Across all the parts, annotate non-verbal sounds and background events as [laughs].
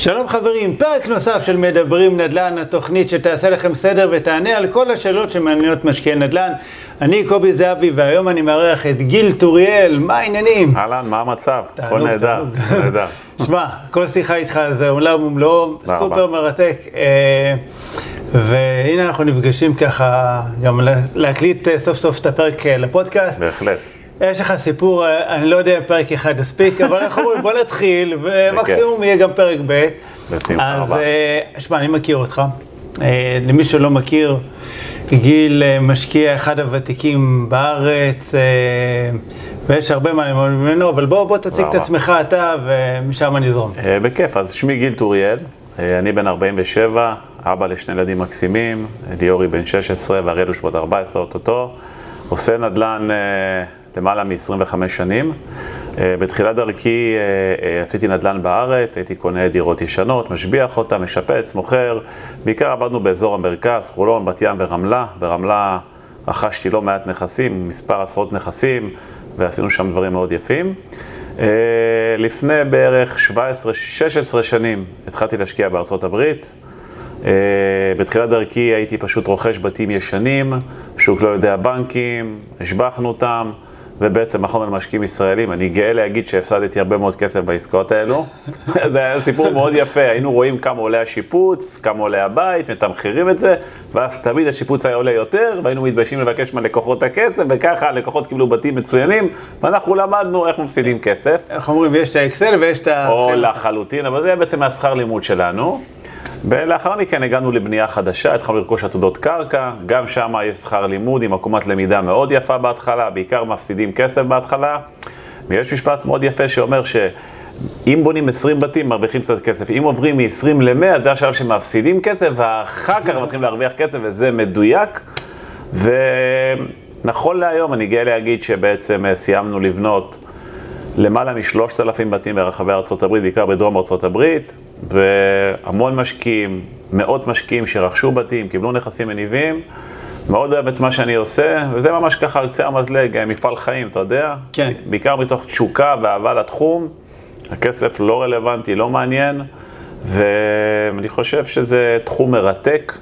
שלום חברים, פרק נוסף של מדברים נדל"ן, התוכנית שתעשה לכם סדר ותענה על כל השאלות שמעניינות משקיעי נדל"ן. אני קובי זהבי והיום אני מארח את גיל טוריאל, מה העניינים? אהלן, מה המצב? תענוג, הכל נהדר, תענוג. נהדר. [laughs] שמע, כל שיחה איתך זה עולם ומלואו, סופר. מרתק. אה, והנה אנחנו נפגשים ככה, גם לה- להקליט אה, סוף סוף את הפרק אה, לפודקאסט. בהחלט. יש לך סיפור, אה, אני לא יודע אם פרק אחד יספיק, [laughs] אבל אנחנו אומרים בוא נתחיל, ומקסימום יהיה גם פרק ב'. בשמחה אז רבה. אה, שמע, אני מכיר אותך. אה, למי שלא מכיר, גיל משקיע אחד הוותיקים בארץ, ויש הרבה מה ללמוד ממנו, אבל בוא, בוא תציג את. עצמך אתה, ומשם. אה, בכיף, אז שמי גיל טוריאל, אני בן 47, אבא לשני ילדים מקסימים, ליאורי בן 16 ואריאל הוא שבות 14 אוטוטו, עושה נדל"ן למעלה מ-25 שנים. אה, בתחילת דרכי אה, אה, עשיתי נדל"ן בארץ, הייתי קונה דירות ישנות, משביח אותה, משפץ, מוכר, בעיקר עבדנו באזור המרכז, חולון, בת ים ורמלה, ברמלה רכשתי לא מעט נכסים, מספר עשרות נכסים, ועשינו שם דברים מאוד יפים. לפני בערך 17-16 שנים התחלתי להשקיע בארצות הברית. אה, בתחילת דרכי הייתי פשוט רוכש בתים ישנים, שוק לא יודע בנקים, השבחנו אותם, ובעצם מכרנו למשקיעים ישראלים. אני גאה להגיד שהפסדתי הרבה מאוד כסף בעסקאות האלו. [laughs] זה היה סיפור מאוד יפה, היינו רואים כמה עולה השיפוץ, כמה עולה הבית, מתמחרים את זה, ואז תמיד השיפוץ היה עולה יותר, והיינו מתביישים לבקש מהלקוחות הכסף, וככה הלקוחות קיבלו בתים מצוינים, ואנחנו למדנו איך מפסידים כסף. איך אומרים, יש את האקסל ויש את ה... או לחלוטין, אבל זה בעצם השכר לימוד שלנו. ולאחר מכן הגענו לבנייה חדשה, התחלנו לרכוש עתודות קרקע, גם שם יש שכר לימוד עם עקומת למידה מאוד יפה בהתחלה, בעיקר מפסידים כסף בהתחלה. ויש משפט מאוד יפה שאומר שאם בונים 20 בתים מרוויחים קצת כסף, אם עוברים מ-20 ל-100 זה השלב שמפסידים כסף, ואחר כך מתחילים להרוויח כסף, וזה מדויק. ונכון להיום אני גאה להגיד שבעצם אה, סיימנו לבנות למעלה משלושת אלפים בתים ברחבי הברית, בעיקר בדרום הברית, והמון משקיעים, מאות משקיעים שרכשו בתים, קיבלו נכסים מניבים. מאוד אוהב את מה שאני עושה, וזה ממש ככה על קצה המזלג, אה, מפעל חיים, אתה יודע? כן. בעיקר מתוך תשוקה ואהבה לתחום. הכסף לא רלוונטי, לא מעניין, ואני חושב שזה תחום מרתק,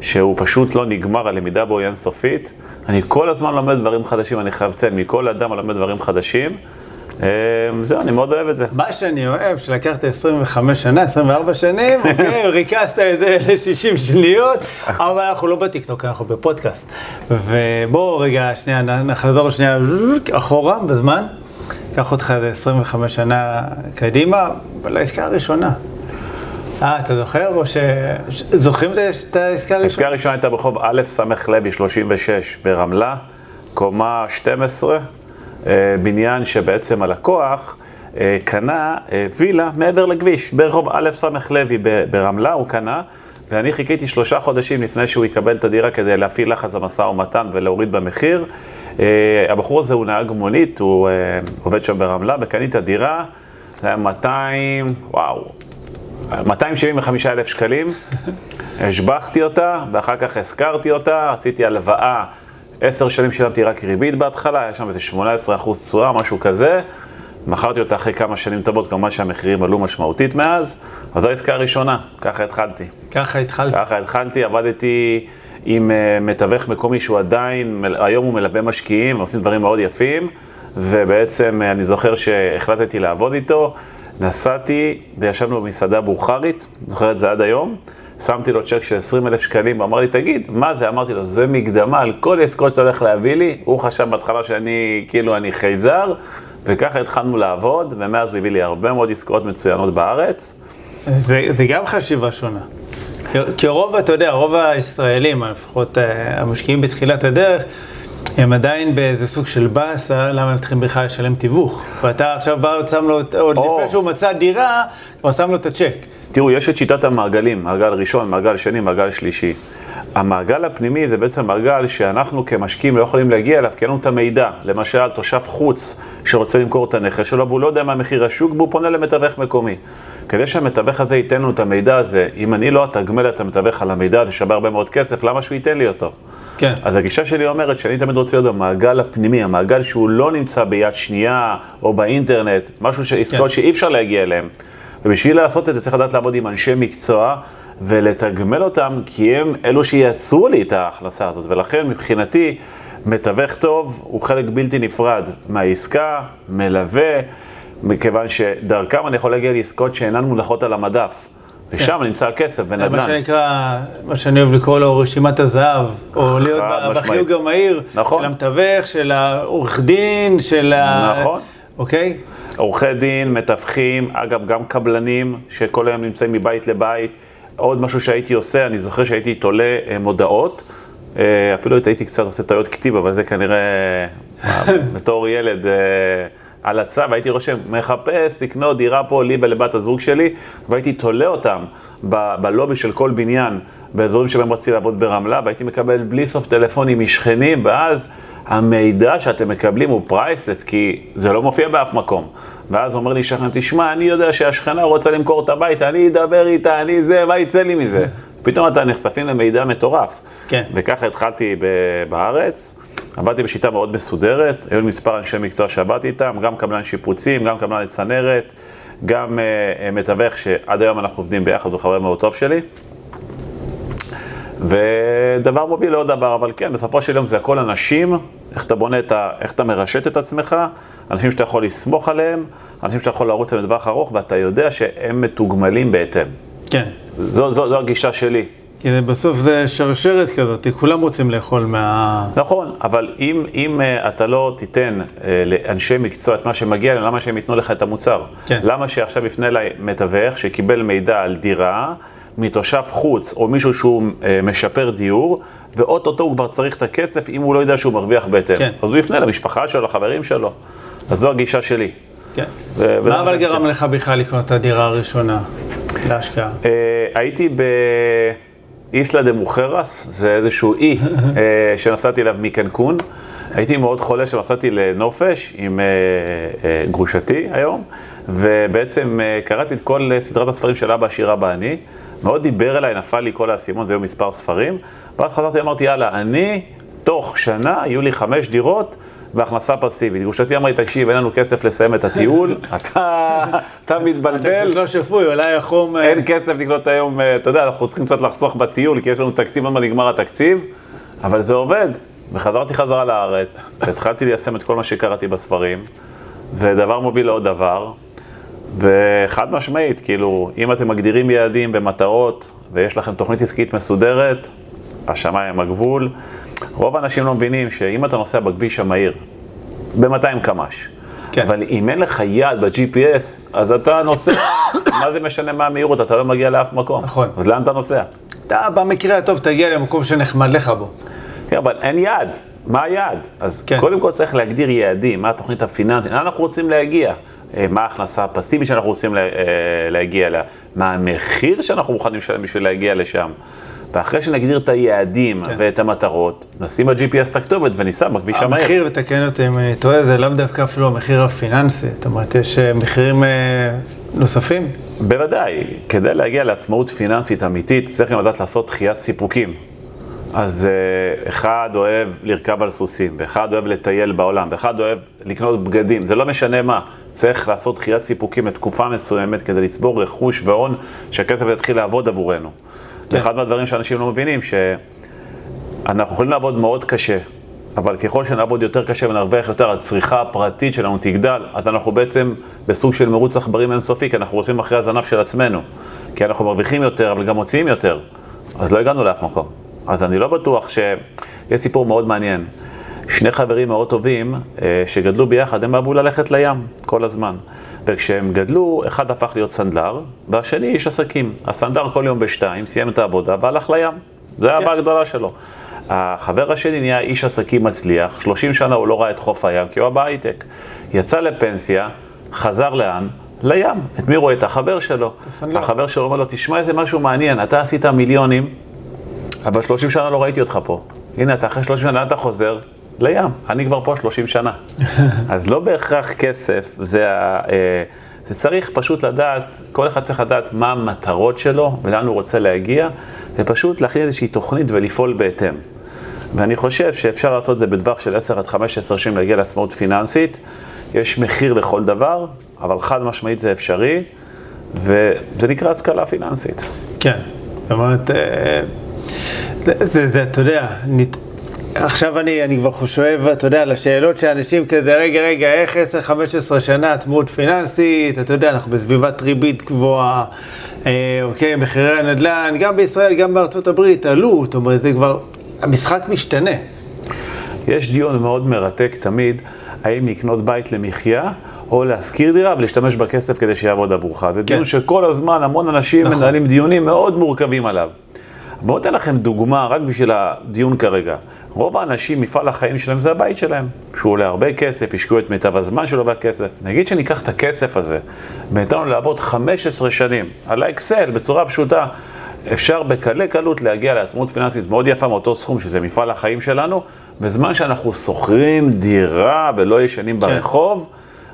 שהוא פשוט לא נגמר, הלמידה בו היא אינסופית. אני כל הזמן לומד דברים חדשים, אני חייב לציין, מכל אדם לומד דברים חדשים. אה, זהו, אני מאוד אוהב את זה. מה שאני אוהב, שלקחת 25 שנה, 24 שנים, [laughs] אוקיי, ריכזת את זה ל-60 שניות, אבל אנחנו לא בטיקטוק, אנחנו בפודקאסט. ובואו רגע, שנייה, נחזור שנייה אחורה בזמן. קח אותך איזה 25 שנה קדימה, לעסקה הראשונה. אה, אתה זוכר או ש... זוכרים את ה- את העסקה העסקה הראשונה? הראשונה הייתה ברחוב א' ס' לוי 36 ברמלה, קומה 12, אה, בניין שבעצם הלקוח אה, קנה אה, וילה מעבר לכביש, ברחוב א' ס' לוי ברמלה הוא קנה, ואני חיכיתי שלושה חודשים לפני שהוא יקבל את הדירה כדי להפעיל לחץ במשא ומתן ולהוריד במחיר. אה, הבחור הזה הוא נהג מונית, הוא אה, עובד שם ברמלה, וקניתי את הדירה, זה היה 200, וואו, 275 אלף שקלים, [laughs] השבחתי אותה, ואחר כך השכרתי אותה, עשיתי הלוואה, עשר שנים שילמתי רק ריבית בהתחלה, היה שם איזה 18 אחוז תשואה, משהו כזה. מכרתי אותה אחרי כמה שנים טובות, כמובן שהמחירים עלו משמעותית מאז, אז זו העסקה הראשונה, ככה התחלתי. ככה התחלת. ככה התחלתי, עבדתי עם אה, מתווך מקומי שהוא עדיין, היום הוא מלווה משקיעים, עושים דברים מאוד יפים, ובעצם אה, אני זוכר שהחלטתי לעבוד איתו, נסעתי וישבנו במסעדה בוכרית, זוכר את זה עד היום, שמתי לו צ'ק של 20 אלף שקלים, אמר לי, תגיד, מה זה? אמרתי לו, זה מקדמה על כל עסקאות שאתה הולך להביא לי, הוא חשב בהתחלה שאני, כאילו, אני חייזר, וככה התחלנו לעבוד, ומאז הוא הביא לי הרבה מאוד עסקאות מצוינות בארץ. זה, זה גם חשיבה שונה. כי- כי רוב, אתה יודע, רוב הישראלים, לפחות אה, המשקיעים בתחילת הדרך, הם עדיין באיזה סוג של באסה, למה הם צריכים בכלל לשלם תיווך. ואתה עכשיו בא ושם לו, עוד או. לפני שהוא מצא דירה, כבר שם לו את הצ'ק. תראו, יש את שיטת המעגלים, מעגל ראשון, מעגל שני, מעגל שלישי. המעגל הפנימי זה בעצם מעגל שאנחנו כמשקיעים לא יכולים להגיע אליו, כי אין לנו את המידע. למשל, תושב חוץ שרוצה למכור את הנכס שלו, והוא לא יודע מה מחיר השוק, והוא פונה למתווך מקומי. כדי שהמתווך הזה ייתן לנו את המידע הזה, אם אני לא אתגמל את המתווך על המידע הזה, שווה הרבה מאוד כסף, למה שהוא ייתן לי אותו? כן. אז הגישה שלי אומרת שאני תמיד רוצה להיות במעגל הפנימי, המעגל שהוא לא נמצא ביד שנייה או באינטרנט, משהו ש... עסקאות כן. שאי אפשר להגיע אליהן. ובשביל לעשות את זה צריך לדעת לעבוד עם אנשי מקצוע ולתגמל אותם, כי הם אלו שייצרו לי את ההכנסה הזאת. ולכן מבחינתי, מתווך טוב הוא חלק בלתי נפרד מהעסקה, מלווה, מכיוון שדרכם אני יכול להגיע לעסקות שאינן מונחות על המדף. ושם כן. נמצא הכסף ונדל"ן. מה שנקרא, מה שאני אוהב לקרוא לו רשימת הזהב, או להיות בחיוג המהיר, נכון. של המתווך, של העורך דין, של ה... אוקיי? עורכי דין, מתווכים, אגב, גם קבלנים, שכל היום נמצאים מבית לבית. עוד משהו שהייתי עושה, אני זוכר שהייתי תולה אה, מודעות. אה, אפילו הייתי קצת עושה טעויות כתיב, אבל זה כנראה, [laughs] בתור ילד, אה, על הצו, הייתי רושם, מחפש לקנות דירה פה לי ולבת הזוג שלי, והייתי תולה אותם ב- בלובי של כל בניין, באזורים שבהם רציתי לעבוד ברמלה, והייתי מקבל בלי סוף טלפונים משכנים, ואז המידע שאתם מקבלים הוא פרייסס, כי זה לא מופיע באף מקום. ואז אומר לי שכן, תשמע, אני יודע שהשכנה רוצה למכור את הבית, אני אדבר איתה, אני זה, מה יצא לי מזה? פתאום אתה נחשפים למידע מטורף. כן. וככה התחלתי בארץ. עבדתי בשיטה מאוד מסודרת, היו לי מספר אנשי מקצוע שעבדתי איתם, גם קבלן שיפוצים, גם קבלן לצנרת, גם uh, מתווך שעד היום אנחנו עובדים ביחד, הוא חבר מאוד טוב שלי. ודבר מוביל לעוד דבר, אבל כן, בסופו של יום זה הכל אנשים, איך אתה בונה את ה... איך אתה מרשת את עצמך, אנשים שאתה יכול לסמוך עליהם, אנשים שאתה יכול לרוץ להם לטווח ארוך, ואתה יודע שהם מתוגמלים בהתאם. כן. זו, זו, זו הגישה שלי. כי בסוף זה שרשרת כזאת, כולם רוצים לאכול מה... נכון, אבל אם, אם אה, אתה לא תיתן אה, לאנשי מקצוע את מה שמגיע להם, למה שהם ייתנו לך את המוצר? כן. למה שעכשיו יפנה אליי מתווך שקיבל מידע על דירה מתושב חוץ, או מישהו שהוא אה, משפר דיור, ואו-טו-טו הוא כבר צריך את הכסף אם הוא לא יודע שהוא מרוויח בהתאם. כן. אז הוא יפנה למשפחה שלו, לחברים שלו. אז זו הגישה שלי. כן. מה אבל גרם לך בכלל לקנות את הדירה הראשונה להשקעה? Uh, הייתי ב... איסלה דה מוחרס, זה איזשהו אי אה, שנסעתי אליו מקנקון. הייתי מאוד חולה שנסעתי לנופש עם אה, אה, גרושתי היום, ובעצם קראתי את כל סדרת הספרים של אבא עשיר אבא אני. מאוד דיבר אליי, נפל לי כל האסימון והיו מספר ספרים. ואז חזרתי, אמרתי, יאללה, אני, תוך שנה יהיו לי חמש דירות. והכנסה פסיבית. גרושתי אמרה לי, תקשיב, אין לנו כסף לסיים את הטיול, [laughs] אתה מתבלבל. אתה לא שפוי, אולי החום... אין כסף לקנות היום, אה, אתה יודע, אנחנו צריכים קצת לחסוך בטיול, כי יש לנו תקציב, עוד מעט נגמר התקציב, אבל זה עובד. וחזרתי חזרה לארץ, והתחלתי ליישם את כל מה שקראתי בספרים, ודבר מוביל לעוד דבר, וחד משמעית, כאילו, אם אתם מגדירים יעדים במטרות, ויש לכם תוכנית עסקית מסודרת, השמיים הגבול. רוב האנשים לא מבינים שאם אתה נוסע בכביש המהיר, ב-200 קמ"ש, כן. אבל אם אין לך יד ב-GPS, אז אתה נוסע, [coughs] מה זה משנה מה המהירות, אתה לא מגיע לאף מקום. נכון. אז לאן אתה נוסע? אתה במקרה הטוב תגיע למקום שנחמד לך בו. כן, אבל אין יד. מה היעד? אז כן. קודם כל צריך להגדיר יעדים, מה התוכנית הפיננסית, לאן אנחנו רוצים להגיע, מה ההכנסה הפסיבית שאנחנו רוצים אה, להגיע אליה, מה המחיר שאנחנו מוכנים לשלם בשביל להגיע לשם. ואחרי שנגדיר את היעדים כן. ואת המטרות, נשים ב-GPS את הכתובת וניסע בכביש המהיר. המחיר, ותקן אותי אם אני טועה, זה לאו דווקא אפילו המחיר הפיננסי, זאת אומרת, יש אה, מחירים אה, נוספים? בוודאי, כדי להגיע לעצמאות פיננסית אמיתית, צריך גם לדעת לעשות דחיית סיפוקים. אז uh, אחד אוהב לרכב על סוסים, ואחד אוהב לטייל בעולם, ואחד אוהב לקנות בגדים, זה לא משנה מה. צריך לעשות דחיית סיפוקים לתקופה מסוימת כדי לצבור רכוש והון, שהכסף יתחיל לעבוד עבורנו. כן. ואחד מהדברים שאנשים לא מבינים, שאנחנו יכולים לעבוד מאוד קשה, אבל ככל שנעבוד יותר קשה ונרוויח יותר, הצריכה הפרטית שלנו תגדל, אז אנחנו בעצם בסוג של מרוץ עכברים אינסופי, כי אנחנו רוצים אחרי הזנב של עצמנו. כי אנחנו מרוויחים יותר, אבל גם מוציאים יותר. אז לא הגענו לאף מקום. אז אני לא בטוח ש... יש סיפור מאוד מעניין. שני חברים מאוד טובים אה, שגדלו ביחד, הם אהבו ללכת לים כל הזמן. וכשהם גדלו, אחד הפך להיות סנדלר, והשני איש עסקים. הסנדלר כל יום בשתיים, סיים את העבודה והלך לים. זו כן. הגדולה שלו. החבר השני נהיה איש עסקים מצליח, 30 שנה הוא לא ראה את חוף הים, כי הוא היה בהייטק. יצא לפנסיה, חזר לאן? לים. את מי רואה? את החבר שלו. החבר שלו אומר לו, תשמע איזה משהו מעניין, אתה עשית מיליונים, אבל 30 שנה לא ראיתי אותך פה. הנה, אתה אחרי 30 שנה, אתה חוזר? לים. אני כבר פה 30 שנה. [laughs] אז לא בהכרח כסף, זה, ה, אה, זה צריך פשוט לדעת, כל אחד צריך לדעת מה המטרות שלו ולאן הוא רוצה להגיע, ופשוט להכין איזושהי תוכנית ולפעול בהתאם. ואני חושב שאפשר לעשות את זה בטווח של 10 עד 15 שנים להגיע לעצמאות פיננסית. יש מחיר לכל דבר, אבל חד משמעית זה אפשרי. וזה נקרא השכלה פיננסית. כן, זאת אומרת, אה, זה, זה, אתה יודע, נת... עכשיו אני, אני כבר חושב, אתה יודע, על השאלות שאנשים כזה, רגע, רגע, איך 10-15 שנה עצמאות פיננסית, אתה יודע, אנחנו בסביבת ריבית גבוהה, אה, אוקיי, מחירי הנדל"ן, גם בישראל, גם בארצות הברית, עלו, זאת אומרת, זה כבר, המשחק משתנה. יש דיון מאוד מרתק תמיד, האם לקנות בית למחיה, או להשכיר דירה ולהשתמש בכסף כדי שיעבוד עבורך. זה כן. דיון שכל הזמן המון אנשים נכון. מנהלים דיונים מאוד מורכבים עליו. בואו ניתן לכם דוגמה, רק בשביל הדיון כרגע. רוב האנשים, מפעל החיים שלהם זה הבית שלהם, שהוא עולה הרבה כסף, השקיעו את מיטב הזמן שלו בכסף. נגיד שניקח את הכסף הזה, וניתן לו לעבוד 15 שנים על האקסל בצורה פשוטה, אפשר בקלי קלות להגיע לעצמאות פיננסית מאוד יפה מאותו סכום, שזה מפעל החיים שלנו, בזמן שאנחנו שוכרים דירה ולא ישנים כן. ברחוב.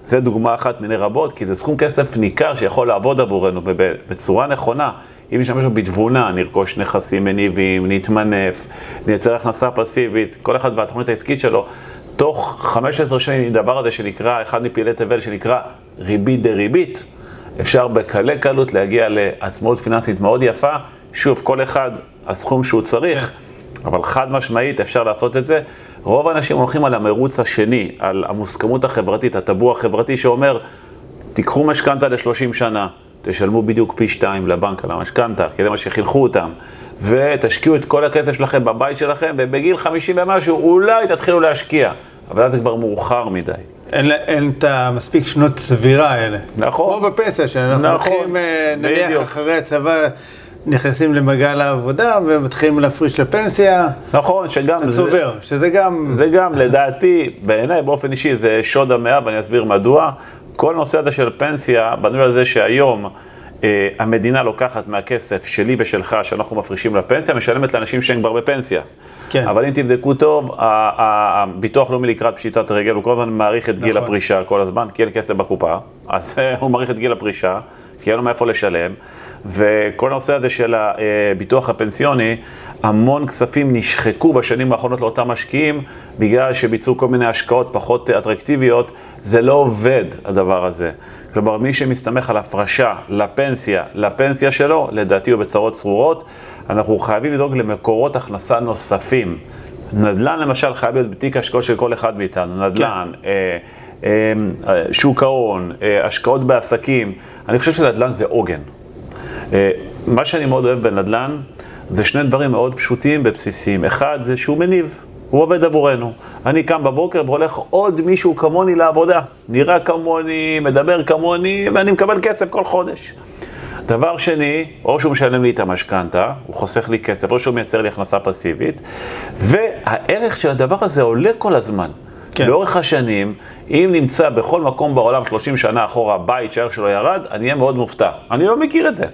זה דוגמה אחת מיני רבות, כי זה סכום כסף ניכר שיכול לעבוד עבורנו בצורה נכונה. אם נשתמש בו בתבונה, נרכוש נכסים מניבים, נתמנף, נייצר הכנסה פסיבית, כל אחד והתוכנית העסקית שלו, תוך 15 שנים, הדבר הזה שנקרא, אחד מפעילי תבל שנקרא ריבית דריבית, אפשר בקלי קלות להגיע לעצמאות פיננסית מאוד יפה. שוב, כל אחד, הסכום שהוא צריך. כן. אבל חד משמעית אפשר לעשות את זה. רוב האנשים הולכים על המרוץ השני, על המוסכמות החברתית, הטבור החברתי שאומר, תיקחו משכנתה ל-30 שנה, תשלמו בדיוק פי שתיים לבנק על המשכנתה, כי זה מה שחינכו אותם, ותשקיעו את כל הכסף שלכם בבית שלכם, ובגיל 50 ומשהו אולי תתחילו להשקיע, אבל אז זה כבר מאוחר מדי. אין, אין את המספיק שנות צבירה האלה. נכון. כמו בפנסיה, שאנחנו נכון, הולכים, אה, נניח אחרי הצבא, נכנסים למעגל העבודה ומתחילים להפריש לפנסיה. נכון, שגם זה... צובר, שזה גם... זה גם, לדעתי, בעיניי באופן אישי זה שוד המאה, ואני אסביר מדוע. כל הנושא הזה של פנסיה בנוי על זה שהיום המדינה לוקחת מהכסף שלי ושלך, שאנחנו מפרישים לפנסיה, משלמת לאנשים שהם כבר בפנסיה. כן. אבל אם תבדקו טוב, הביטוח לאומי לקראת פשיטת רגל, הוא כל הזמן מעריך את גיל נכון. הפרישה כל הזמן, כי אין כסף בקופה, [laughs] אז הוא מעריך את גיל הפרישה, כי אין לו מאיפה לשלם, וכל הנושא הזה של הביטוח הפנסיוני, המון כספים נשחקו בשנים האחרונות לאותם משקיעים, בגלל שביצעו כל מיני השקעות פחות אטרקטיביות, זה לא עובד הדבר הזה. כלומר, מי שמסתמך על הפרשה לפנסיה, לפנסיה שלו, לדעתי הוא בצרות צרורות. אנחנו חייבים לדאוג למקורות הכנסה נוספים. נדל"ן למשל חייב להיות בתיק השקעות של כל אחד מאיתנו, נדל"ן, כן. אה, אה, אה, שוק ההון, אה, השקעות בעסקים, אני חושב שנדל"ן זה עוגן. אה, מה שאני מאוד אוהב בנדל"ן זה שני דברים מאוד פשוטים ובסיסיים. אחד זה שהוא מניב. הוא עובד עבורנו. אני קם בבוקר והולך עוד מישהו כמוני לעבודה. נראה כמוני, מדבר כמוני, ואני מקבל כסף כל חודש. דבר שני, או שהוא משלם לי את המשכנתה, הוא חוסך לי כסף, או שהוא מייצר לי הכנסה פסיבית, והערך של הדבר הזה עולה כל הזמן. כן. לאורך השנים, אם נמצא בכל מקום בעולם 30 שנה אחורה בית שהערך שלו ירד, אני אהיה מאוד מופתע. אני לא מכיר את זה.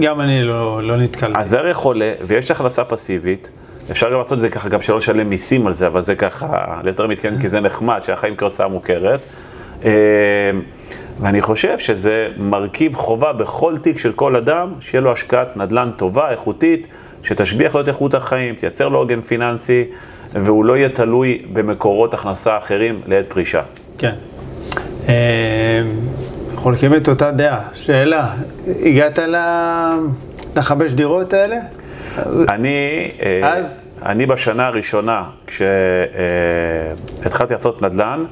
גם אני לא, לא נתקלתי. אז ערך עולה, ויש הכנסה פסיבית. אפשר גם לעשות את זה ככה, גם שלא לשלם מיסים על זה, אבל זה ככה, ליותר מתקדם, כי זה נחמד, שהחיים כהוצאה מוכרת. אה, ואני חושב שזה מרכיב חובה בכל תיק של כל אדם, שיהיה לו השקעת נדל"ן טובה, איכותית, שתשביח לו את איכות החיים, תייצר לו עוגן פיננסי, והוא לא יהיה תלוי במקורות הכנסה אחרים לעת פרישה. כן. אה, חולקים את אותה דעה. שאלה, הגעת לחמש דירות האלה? אני, אה, אז? אני בשנה הראשונה, כשהתחלתי לעשות נדל"ן,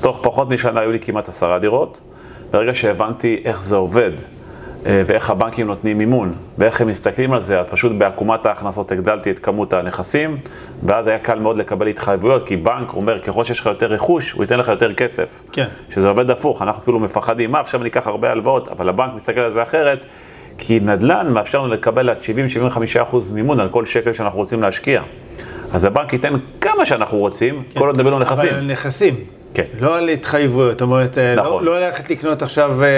תוך פחות משנה היו לי כמעט עשרה דירות. ברגע שהבנתי איך זה עובד, אה, ואיך הבנקים נותנים מימון, ואיך הם מסתכלים על זה, אז פשוט בעקומת ההכנסות הגדלתי את כמות הנכסים, ואז היה קל מאוד לקבל התחייבויות, כי בנק אומר, ככל שיש לך יותר רכוש, הוא ייתן לך יותר כסף. כן. שזה עובד הפוך, אנחנו כאילו מפחדים, מה עכשיו אני אקח הרבה הלוואות, אבל הבנק מסתכל על זה אחרת, כי נדל"ן מאפשר לנו לקבל עד 70-75% מימון על כל שקל שאנחנו רוצים להשקיע. אז הבנק ייתן כמה שאנחנו רוצים, כן. כל עוד נדבר על נכסים. אבל נכסים. כן. לא על התחייבויות, זאת אומרת, אה, לא- נכון. לא, לא ללכת לקנות עכשיו אה,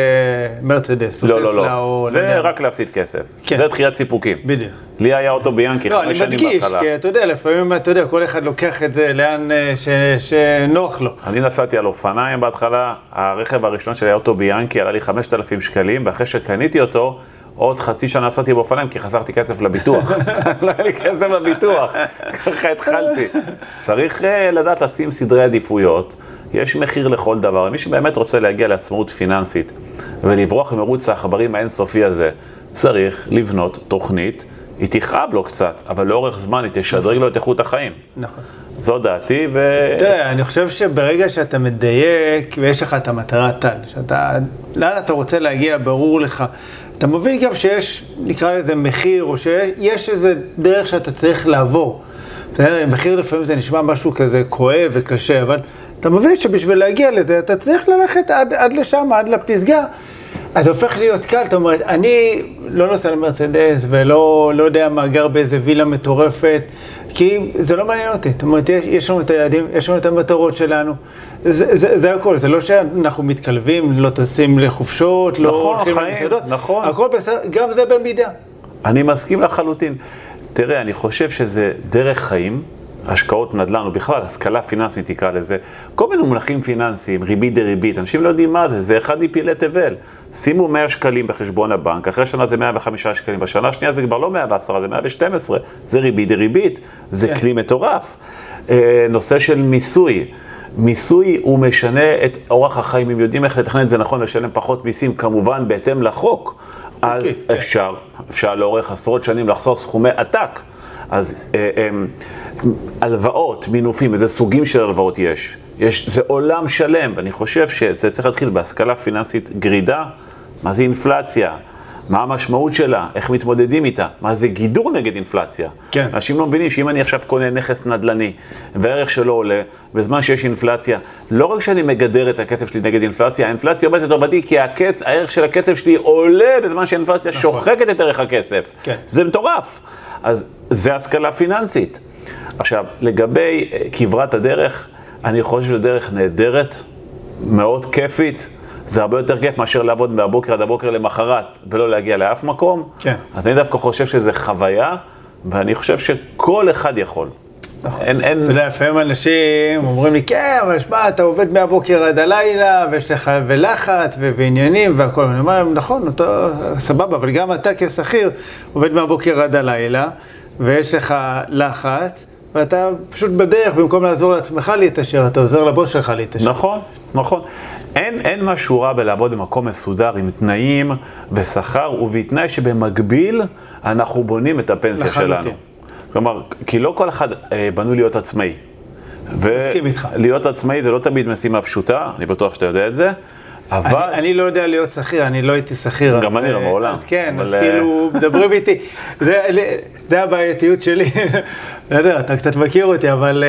מרצדס או לא, לא, לא. או... זה נדע. רק להפסיד כסף. כן. זה דחיית סיפוקים. בדיוק. לי היה אוטו ביאנקי לא, חמש שנים בהתחלה. לא, אני מדגיש, כי אתה יודע, לפעמים, אתה יודע, כל אחד לוקח את זה לאן אה, ש, שנוח לו. אני נסעתי על אופניים בהתחלה, הרכב הראשון שלי היה אוטו ביאנקי, עלה לי 5,000 שקלים, ואחרי שקניתי אותו, עוד חצי שנה נסעתי באופניים כי חסרתי כסף לביטוח. [laughs] לא היה לי כסף לביטוח, ככה התחלתי. צריך אה, לדעת לשים סדרי עדיפויות, יש מחיר לכל דבר. מי שבאמת רוצה להגיע לעצמאות פיננסית ולברוח ממרוץ העכברים האינסופי הזה, צריך לבנות תוכנית, היא תכאב לו קצת, אבל לאורך זמן היא תשדרג לו את איכות החיים. נכון. זו דעתי, ו... תראה, אני חושב שברגע שאתה מדייק ויש לך את המטרה טל, שאתה, לאן אתה רוצה להגיע, ברור לך. אתה מבין גם שיש, נקרא לזה מחיר, או שיש איזה דרך שאתה צריך לעבור. בסדר, מחיר לפעמים זה נשמע משהו כזה כואב וקשה, אבל אתה מבין שבשביל להגיע לזה אתה צריך ללכת עד, עד לשם, עד לפסגה. אז זה הופך להיות קל, זאת אומרת, אני לא נוסע למרצדס ולא לא יודע מה, גר באיזה וילה מטורפת, כי זה לא מעניין אותי. זאת אומרת, יש, יש לנו את היעדים, יש לנו את המטרות שלנו, זה, זה, זה הכל, זה לא שאנחנו מתקלבים, לא טסים לחופשות, לא נכון, הולכים למסעדות, נכון. הכל בסדר, גם זה במידה. אני מסכים לחלוטין. תראה, אני חושב שזה דרך חיים, השקעות נדל"ן, או בכלל, השכלה פיננסית תקרא לזה, כל מיני מונחים פיננסיים, ריבית דריבית, אנשים לא יודעים מה זה, זה אחד מפעילי תבל. שימו 100 שקלים בחשבון הבנק, אחרי שנה זה 105 שקלים, בשנה השנייה זה כבר לא 110, זה 112, זה ריבית דריבית, זה כן. כלי מטורף. אה, נושא של מיסוי. מיסוי הוא משנה את אורח החיים, אם יודעים איך לתכנן את זה נכון, לשלם פחות מיסים, כמובן בהתאם לחוק, אז כן. אפשר, אפשר לאורך עשרות שנים לחסוך סכומי עתק. אז אה, אה, הלוואות, מינופים, איזה סוגים של הלוואות יש. יש, זה עולם שלם, ואני חושב שזה צריך להתחיל בהשכלה פיננסית גרידה, מה זה אינפלציה, מה המשמעות שלה, איך מתמודדים איתה, מה זה גידור נגד אינפלציה. כן. אנשים לא מבינים שאם אני עכשיו קונה נכס נדל"ני, והערך שלו עולה, בזמן שיש אינפלציה, לא רק שאני מגדר את הכסף שלי נגד אינפלציה, האינפלציה עומדת לטובתי, כי הכס, הערך של הכסף שלי עולה בזמן שהאינפלציה נכון. שוחקת את ערך הכסף. כן. זה מטורף. אז זה השכלה פיננסית. עכשיו, לגבי אה, כברת הדרך, אני חושב שזו דרך נהדרת, מאוד כיפית. זה הרבה יותר כיף מאשר לעבוד מהבוקר עד הבוקר למחרת ולא להגיע לאף מקום. כן. אז אני דווקא חושב שזה חוויה, ואני חושב שכל אחד יכול. נכון. אין, אין, אתה יודע, לפעמים אנשים אומרים לי, כן, אבל שמע, אתה עובד מהבוקר עד הלילה, ויש לך ולחץ, ועניינים והכל. אני אומר להם, נכון, אותו, סבבה, אבל גם אתה כשכיר עובד מהבוקר עד הלילה, ויש לך לחץ, ואתה פשוט בדרך, במקום לעזור לעצמך להתעשר, אתה עוזר לבוס שלך להתעשר. נכון, נכון. אין, אין משהו רע בלעבוד במקום מסודר עם תנאים ושכר, ובתנאי שבמקביל אנחנו בונים את הפנסיה לחלוטין. שלנו. כלומר, כי לא כל אחד אה, בנוי להיות עצמאי. מסכים איתך. ולהיות עצמאי זה לא תמיד משימה פשוטה, אני בטוח שאתה יודע את זה, אבל... אני, אני לא יודע להיות שכיר, אני לא הייתי שכיר. גם אז, אני לא, אה, מעולם. אז כן, אבל, אז אה, כאילו, מדברים איתי. זה, זה הבעייתיות שלי. [laughs] לא יודע, אתה קצת מכיר אותי, אבל...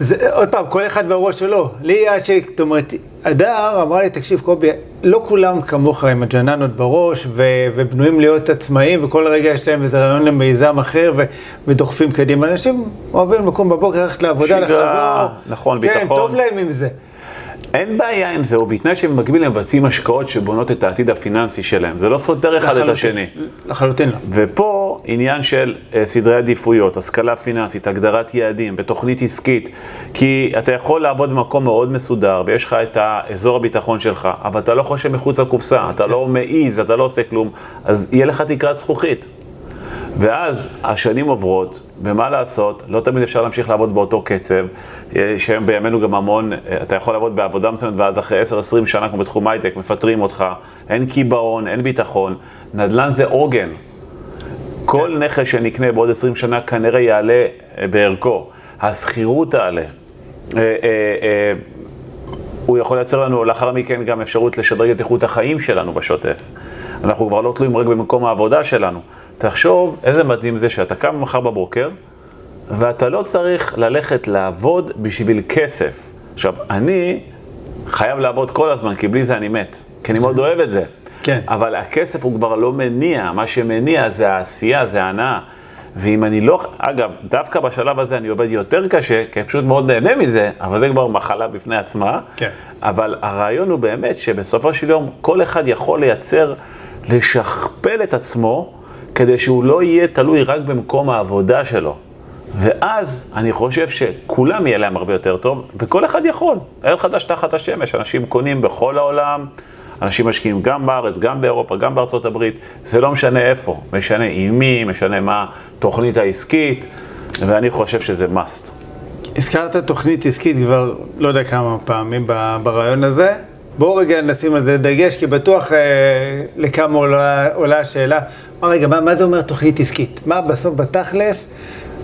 זה, עוד פעם, כל אחד והראש שלו. לי עד ש... זאת אומרת, הדר אמרה לי, תקשיב, קובי, לא כולם כמוך עם הג'ננות בראש, ו, ובנויים להיות עצמאים, וכל רגע יש להם איזה רעיון למיזם אחר, ו, ודוחפים קדימה. אנשים אוהבים לקום בבוקר, ללכת לעבודה, שגרה, לחזור. נכון, כן, ביטחון. טוב להם עם זה. אין בעיה עם זה, ובתנאי שבמקביל הם מבצעים השקעות שבונות את העתיד הפיננסי שלהם. זה לא סותר אחד את. השני. לחלוטין לא. ופה עניין של אה, סדרי עדיפויות, השכלה פיננסית, הגדרת יעדים ותוכנית עסקית, כי אתה יכול לעבוד במקום מאוד מסודר ויש לך את האזור הביטחון שלך, אבל אתה לא חושב מחוץ לקופסה, אתה לא מעיז, אתה לא עושה כלום, אז יהיה לך תקרת זכוכית. ואז השנים עוברות, ומה לעשות, לא תמיד אפשר להמשיך לעבוד באותו קצב, יש היום בימינו גם המון, אה, אתה יכול לעבוד בעבודה מסוימת ואז אחרי 10-20 שנה, כמו בתחום הייטק, מפטרים אותך, אין קיבעון, אין ביטחון, נדל"ן זה עוגן. כל נכס שנקנה בעוד 20 שנה כנראה יעלה אה, בערכו, השכירות תעלה. אה, הוא יכול לייצר לנו לאחר מכן גם אפשרות לשדרג את איכות החיים שלנו בשוטף. אנחנו כבר לא תלויים רק במקום העבודה שלנו. תחשוב איזה מדהים זה שאתה קם מחר בבוקר ואתה לא צריך ללכת לעבוד בשביל כסף. עכשיו, אני חייב לעבוד כל הזמן, כי בלי זה אני מת. כי אני מאוד אוהב את זה. כן. אבל הכסף הוא כבר לא מניע, מה שמניע זה העשייה, זה ההנאה. ואם אני לא, אגב, דווקא בשלב הזה אני עובד יותר קשה, כי אני פשוט מאוד נהנה מזה, אבל זה כבר מחלה בפני עצמה. כן. אבל הרעיון הוא באמת שבסופו של יום כל אחד יכול לייצר, לשכפל את עצמו, כדי שהוא לא יהיה תלוי רק במקום העבודה שלו. ואז אני חושב שכולם יהיה להם הרבה יותר טוב, וכל אחד יכול. ערך חדש תחת השמש, אנשים קונים בכל העולם, אנשים משקיעים גם בארץ, גם באירופה, גם בארצות הברית, זה לא משנה איפה, משנה עם מי, משנה מה התוכנית העסקית, ואני חושב שזה must. הזכרת תוכנית עסקית כבר לא יודע כמה פעמים ברעיון הזה. בואו רגע נשים על זה דגש, כי בטוח אה, לכמה עולה, עולה השאלה, רגע, מה, מה זה אומר תוכנית עסקית? מה בסוף בתכלס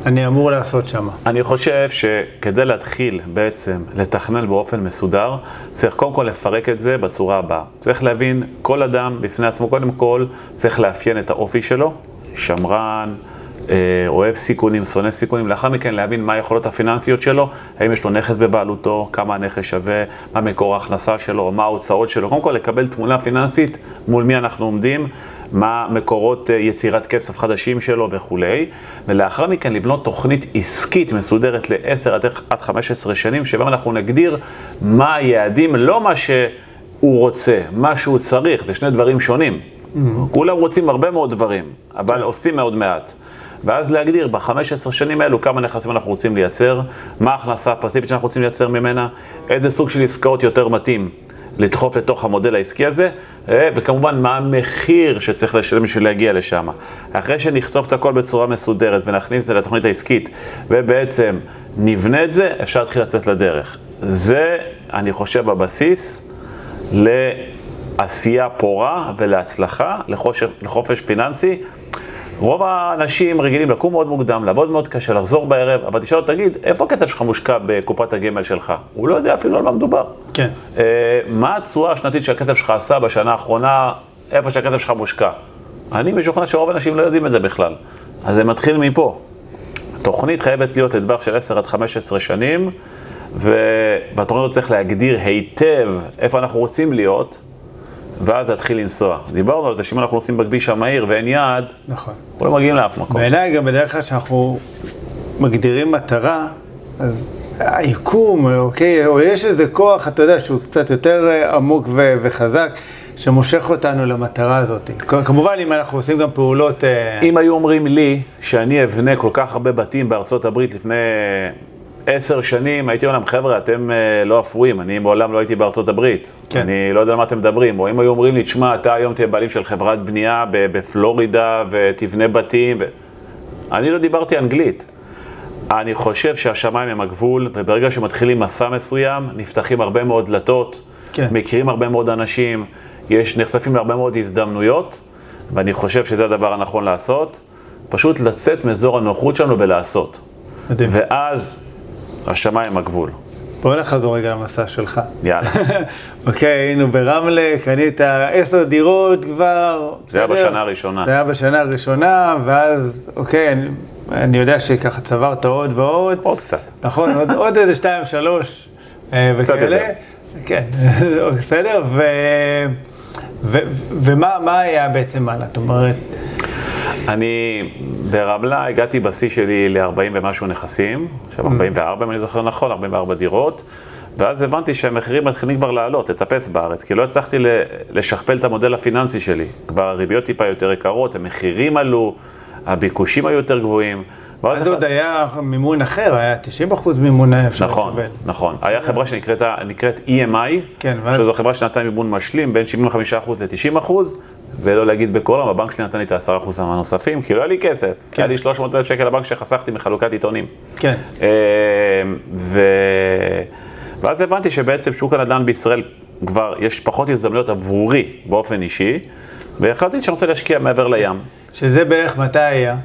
אני אמור לעשות שם? אני חושב שכדי להתחיל בעצם לתכנן באופן מסודר, צריך קודם כל לפרק את זה בצורה הבאה. צריך להבין, כל אדם בפני עצמו, קודם כל צריך לאפיין את האופי שלו, שמרן, אה, אוהב סיכונים, שונא סיכונים, לאחר מכן להבין מה היכולות הפיננסיות שלו, האם יש לו נכס בבעלותו, כמה הנכס שווה, מה מקור ההכנסה שלו, מה ההוצאות שלו, קודם כל לקבל תמונה פיננסית מול מי אנחנו עומדים, מה מקורות אה, יצירת כסף חדשים שלו וכולי, ולאחר מכן לבנות תוכנית עסקית מסודרת ל-10 עד 15 שנים, שבהם אנחנו נגדיר מה היעדים, לא מה שהוא רוצה, מה שהוא צריך, זה שני דברים שונים. Mm-hmm. כולם רוצים הרבה מאוד דברים, אבל כן. עושים מאוד מעט. ואז להגדיר ב-15 שנים האלו כמה נכסים אנחנו רוצים לייצר, מה ההכנסה הפסיבית שאנחנו רוצים לייצר ממנה, איזה סוג של עסקאות יותר מתאים לדחוף לתוך המודל העסקי הזה, אה, וכמובן מה המחיר שצריך לשלם בשביל להגיע לשם. אחרי שנכתוב את הכל בצורה מסודרת ונכניס את זה לתוכנית העסקית, ובעצם נבנה את זה, אפשר להתחיל לצאת לדרך. זה, אני חושב, הבסיס לעשייה פורה ולהצלחה, לחופש, לחופש פיננסי. רוב האנשים רגילים לקום מאוד מוקדם, לעבוד מאוד קשה, לחזור בערב, אבל תשאל אותו, תגיד, איפה הכסף שלך מושקע בקופת הגמל שלך? הוא לא יודע אפילו על מה מדובר. כן. Uh, מה התשואה השנתית שהכסף שלך עשה בשנה האחרונה, איפה שהכסף שלך מושקע? אני משוכנע שרוב האנשים לא יודעים את זה בכלל. אז זה מתחיל מפה. תוכנית חייבת להיות לטווח של 10 עד 15 שנים, ובתוכנית צריך להגדיר היטב איפה אנחנו רוצים להיות. ואז להתחיל לנסוע. דיברנו על זה שאם אנחנו נוסעים בכביש המהיר ואין יעד, נכון. אנחנו לא מגיעים לאף מקום. בעיניי גם בדרך כלל כשאנחנו מגדירים מטרה, אז היקום, אוקיי, או יש איזה כוח, אתה יודע, שהוא קצת יותר אה, עמוק ו- וחזק. שמושך אותנו למטרה הזאת. כמובן, אם אנחנו עושים גם פעולות... אה, אם היו אומרים לי שאני אבנה כל כך הרבה בתים בארצות הברית לפני עשר שנים הייתי אומר להם, חבר'ה, אתם אה, לא אפויים, אני מעולם לא הייתי בארצות הברית. כן. אני לא יודע על מה אתם מדברים. או אם היו אומרים לי, תשמע, אתה היום תהיה בעלים של חברת בנייה בפלורידה ותבנה בתים. ו... אני לא דיברתי אנגלית. אני חושב שהשמיים הם הגבול, וברגע שמתחילים מסע מסוים, נפתחים הרבה מאוד דלתות, כן. מכירים הרבה מאוד אנשים, יש, נחשפים להרבה מאוד הזדמנויות, ואני חושב שזה הדבר הנכון לעשות, פשוט לצאת מאזור הנוחות שלנו ולעשות. מדהים. ואז השמיים הגבול. בוא נחזור רגע למסע שלך. יאללה. [laughs] אוקיי, היינו ברמלה, קנית עשר דירות כבר. זה היה בשנה הראשונה. זה היה בשנה הראשונה, ואז, אוקיי, אני, אני יודע שככה צברת עוד ועוד. עוד קצת. נכון, עוד, עוד איזה שתיים, שלוש. אה, יותר. כן, [laughs] בסדר, ו, ו, ומה היה בעצם הלאה? זאת אומרת... אני ברמלה הגעתי בשיא שלי ל-40 ומשהו נכסים, עכשיו 44 אם אני זוכר נכון, 44 דירות, ואז הבנתי שהמחירים מתחילים כבר לעלות, לטפס בארץ, כי לא הצלחתי לשכפל את המודל הפיננסי שלי. כבר הריביות טיפה יותר יקרות, המחירים עלו, הביקושים היו יותר גבוהים. אז עוד היה מימון אחר, היה 90 אחוז מימון אפשר נכון, לקבל. נכון, נכון. היה חברה שנקראת EMI, כן, שזו חברה שנתנה מימון משלים בין 75 אחוז ל-90 אחוז, ולא להגיד בקול, הבנק שלי נתן לי את ה-10 אחוז הנוספים, כי לא היה לי כסף. כן. היה לי 300 אלף שקל לבנק שחסכתי מחלוקת עיתונים. כן. אה, ו... ואז הבנתי שבעצם שוק הנדל"ן בישראל כבר, יש פחות הזדמנויות עבורי באופן אישי, והחלטתי שאני רוצה להשקיע מעבר לים. שזה בערך מתי היה?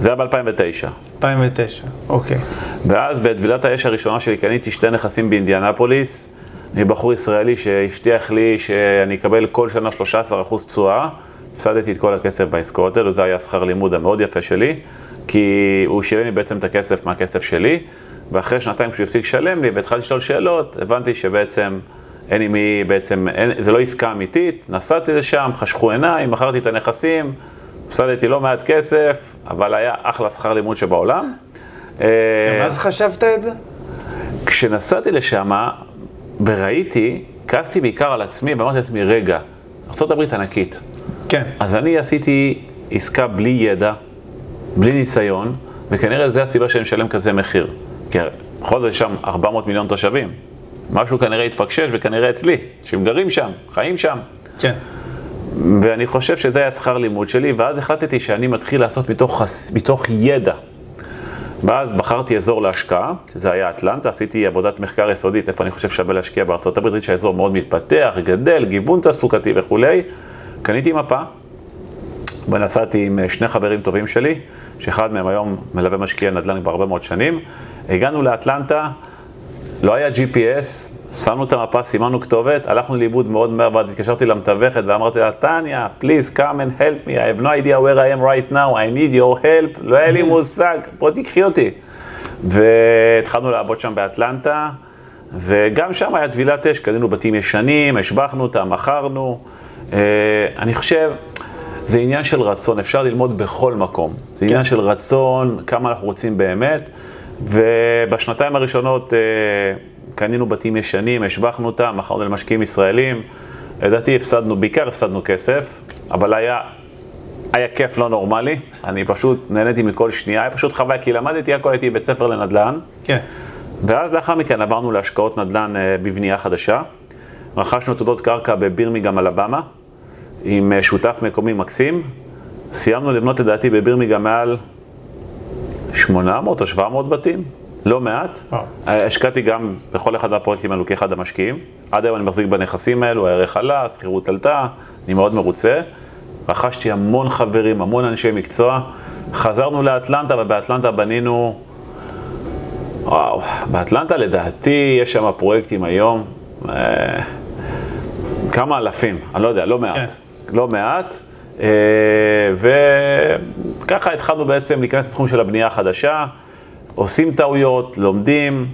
זה היה ב-2009. 2009, אוקיי. ואז בטבילת האש הראשונה שלי קניתי שתי נכסים באינדיאנפוליס, מבחור ישראלי שהבטיח לי שאני אקבל כל שנה 13% תשואה, הפסדתי את כל הכסף בעסקאות האלו, זה היה שכר לימוד המאוד יפה שלי, כי הוא שילם לי בעצם את הכסף מהכסף שלי, ואחרי שנתיים כשהוא הפסיק לשלם לי והתחלתי לשאול שאלות, הבנתי שבעצם אין לי מי, בעצם, אין, זה לא עסקה אמיתית, נסעתי לשם, חשכו עיניים, מכרתי את הנכסים, הפסדתי לא מעט כסף, אבל היה אחלה שכר לימוד שבעולם. ואז חשבת את זה? כשנסעתי לשם וראיתי, כעסתי בעיקר על עצמי ואמרתי לעצמי, רגע, ארה"ב ענקית. כן. אז אני עשיתי עסקה בלי ידע, בלי ניסיון, וכנראה זו הסיבה שאני משלם כזה מחיר. כי בכל זאת יש שם 400 מיליון תושבים. משהו כנראה התפקשש וכנראה אצלי, שהם גרים שם, חיים שם. כן. ואני חושב שזה היה שכר לימוד שלי, ואז החלטתי שאני מתחיל לעשות מתוך, מתוך ידע. ואז בחרתי אזור להשקעה, שזה היה אטלנטה, עשיתי עבודת מחקר יסודית, איפה אני חושב שווה להשקיע בארצות הברית, שהאזור מאוד מתפתח, גדל, גיוון תעסוקתי וכולי. קניתי מפה, ונסעתי עם שני חברים טובים שלי, שאחד מהם היום מלווה משקיע נדל"ן כבר הרבה מאוד שנים. הגענו לאטלנטה, לא היה GPS, שמנו את המפה, סימנו כתובת, הלכנו לאיבוד מאוד מהר, ואז התקשרתי למתווכת ואמרתי לה, טניה, please come and help me, I have no idea where I am right now, I need your help, לא היה לי mm-hmm. מושג, בוא תקחי אותי. והתחלנו לעבוד שם באטלנטה, וגם שם היה טבילת אש, קנינו בתים ישנים, השבחנו אותם, מכרנו. אה, אני חושב, זה עניין של רצון, אפשר ללמוד בכל מקום. זה כן. עניין של רצון, כמה אנחנו רוצים באמת, ובשנתיים הראשונות... אה, קנינו בתים ישנים, השבחנו אותם, מכרנו למשקיעים ישראלים. לדעתי הפסדנו, בעיקר הפסדנו כסף, אבל היה, היה כיף לא נורמלי. אני פשוט נהניתי מכל שנייה, היה פשוט חוויה, כי למדתי הכל, הייתי בבית ספר לנדל"ן. כן. ואז לאחר מכן עברנו להשקעות נדל"ן אה, בבנייה חדשה. רכשנו תעודות קרקע בבירמיגם, אלבמה, עם אה, שותף מקומי מקסים. סיימנו לבנות לדעתי בבירמיגם מעל 800 או 700 בתים. לא מעט. אה. השקעתי גם בכל אחד מהפרויקטים האלו כאחד המשקיעים. עד היום אני מחזיק בנכסים האלו, הערך עלה, השכירות עלתה, אני מאוד מרוצה. רכשתי המון חברים, המון אנשי מקצוע. חזרנו לאטלנטה, ובאטלנטה בנינו... וואו, באטלנטה לדעתי יש שם פרויקטים היום, אה, כמה אלפים, אני לא יודע, לא מעט. כן. לא מעט. אה, וככה התחלנו בעצם להיכנס לתחום של הבנייה החדשה. עושים טעויות, לומדים.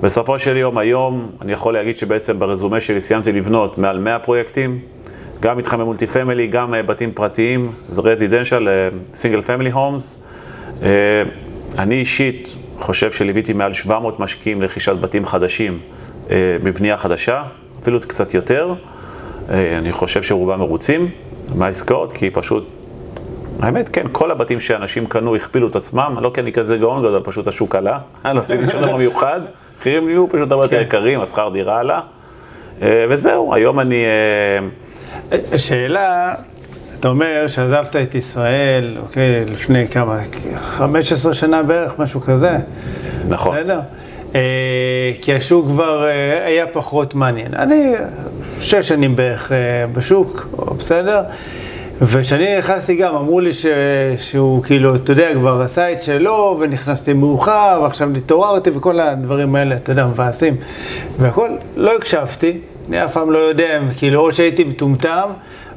בסופו של יום, היום, אני יכול להגיד שבעצם ברזומה שלי סיימתי לבנות מעל 100 פרויקטים, גם מתחמי מולטי פמילי, גם אה, בתים פרטיים, זה רזידנשל, סינגל פמילי הומס. אני אישית חושב שליוויתי מעל 700 משקיעים לרכישת בתים חדשים בבנייה אה, חדשה, אפילו קצת יותר. אני חושב שרובם מרוצים מהעסקאות, כי פשוט האמת, כן, כל הבתים שאנשים קנו הכפילו את עצמם, לא כי אני כזה גאון גדול, פשוט השוק עלה, [laughs] לא עשיתי שום דבר מיוחד, מחירים נהיו פשוט הרבה יותר כן. יקרים, השכר דירה עלה, אה, וזהו, היום אני... אה, השאלה, אתה אומר שעזבת את ישראל, אוקיי, לפני כמה, 15 שנה בערך, משהו כזה. נכון. בסדר? אה, כי השוק כבר היה פחות מעניין. אני שש שנים בערך בשוק, בסדר? וכשאני נכנסתי גם, אמרו לי ש... שהוא כאילו, אתה יודע, כבר עשה את שלו, ונכנסתי מאוחר, ועכשיו התעוררתי, וכל הדברים האלה, אתה יודע, מבאסים. והכל, לא הקשבתי, אני אף פעם לא יודע, כאילו, או שהייתי מטומטם,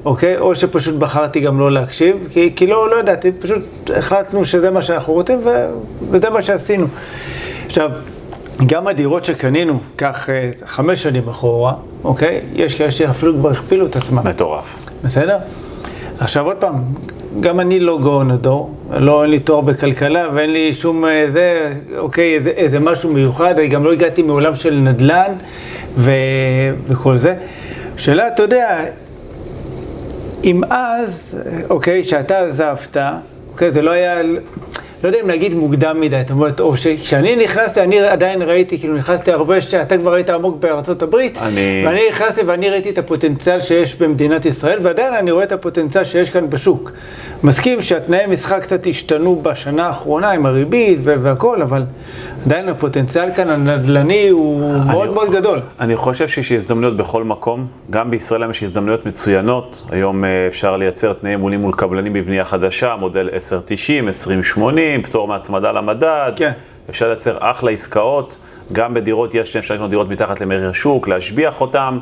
אוקיי? או שפשוט בחרתי גם לא להקשיב, כי, כי לא, לא ידעתי, פשוט החלטנו שזה מה שאנחנו רוצים, ו... וזה מה שעשינו. עכשיו, גם הדירות שקנינו, כך אה, חמש שנים אחורה, אוקיי? יש כאלה שאפילו כבר הכפילו את עצמם. מטורף. בסדר? עכשיו עוד פעם, גם אני לא גאון הדור, לא אין לי תואר בכלכלה ואין לי שום אה, אוקיי, איזה, איזה משהו מיוחד, אני גם לא הגעתי מעולם של נדל"ן ו, וכל זה. שאלה, אתה יודע, אם אז, אוקיי, שאתה עזבת, אוקיי, זה לא היה, לא יודע אם להגיד מוקדם מדי, זאת אומרת, או שכשאני נכנסתי, אני עדיין ראיתי, כאילו נכנסתי הרבה, שאתה כבר היית עמוק בארצות הברית, אני... ואני נכנסתי ואני ראיתי את הפוטנציאל שיש במדינת ישראל, ועדיין אני רואה את הפוטנציאל שיש כאן בשוק. מסכים שהתנאי משחק קצת השתנו בשנה האחרונה עם הריבית והכל, אבל עדיין הפוטנציאל כאן הנדל"ני הוא אני, מאוד מאוד גדול. אני חושב שיש הזדמנויות בכל מקום, גם בישראל יש הזדמנויות מצוינות, היום אה, אפשר לייצר תנאי מולים מול קבלנים בבנייה חדשה, מודל 1090, 2080, פטור מהצמדה למדד, כן. אפשר לייצר אחלה עסקאות, גם בדירות יש, אפשר לקנות דירות מתחת למחיר השוק, להשביח אותם,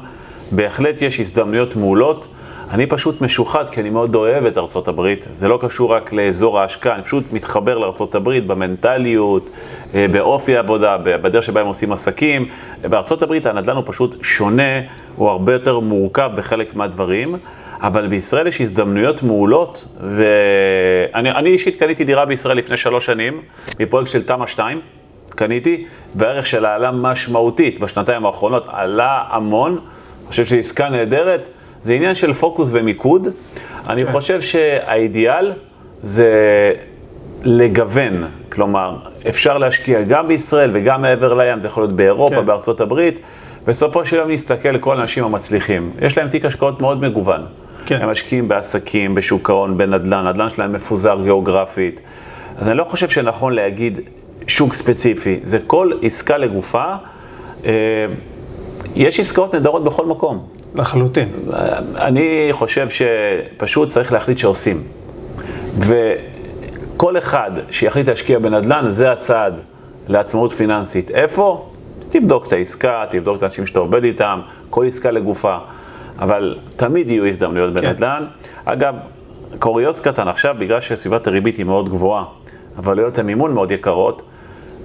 בהחלט יש הזדמנויות מעולות. אני פשוט משוחד כי אני מאוד אוהב את ארצות הברית. זה לא קשור רק לאזור ההשקעה, אני פשוט מתחבר לארצות הברית במנטליות, אה, באופי העבודה, בדרך שבה הם עושים עסקים. בארצות הברית הנדל"ן הוא פשוט שונה, הוא הרבה יותר מורכב בחלק מהדברים. אבל בישראל יש הזדמנויות מעולות, ואני אישית קניתי דירה בישראל לפני שלוש שנים, מפרויקט של תמ"א 2, קניתי, והערך שלה עלה משמעותית בשנתיים האחרונות, עלה המון, אני חושב שזו עסקה נהדרת, זה עניין של פוקוס ומיקוד. אני כן. חושב שהאידיאל זה לגוון, כלומר, אפשר להשקיע גם בישראל וגם מעבר לים, זה יכול להיות באירופה, כן. בארצות הברית. בסופו של יום להסתכל לכל האנשים המצליחים. יש להם תיק השקעות מאוד מגוון. כן. הם משקיעים בעסקים, בשוק ההון, בנדל"ן, נדל"ן שלהם מפוזר גיאוגרפית. אז אני לא חושב שנכון להגיד שוק ספציפי, זה כל עסקה לגופה. יש עסקאות נהדרות בכל מקום. לחלוטין. אני חושב שפשוט צריך להחליט שעושים. וכל אחד שיחליט להשקיע בנדל"ן, זה הצעד לעצמאות פיננסית. איפה? תבדוק את העסקה, תבדוק את האנשים שאתה עובד איתם, כל עסקה לגופה. אבל תמיד יהיו הזדמנויות כן. בנדל"ן. אגב, קוריוז קטן עכשיו, בגלל שסביבת הריבית היא מאוד גבוהה, אבל עלויות המימון מאוד יקרות,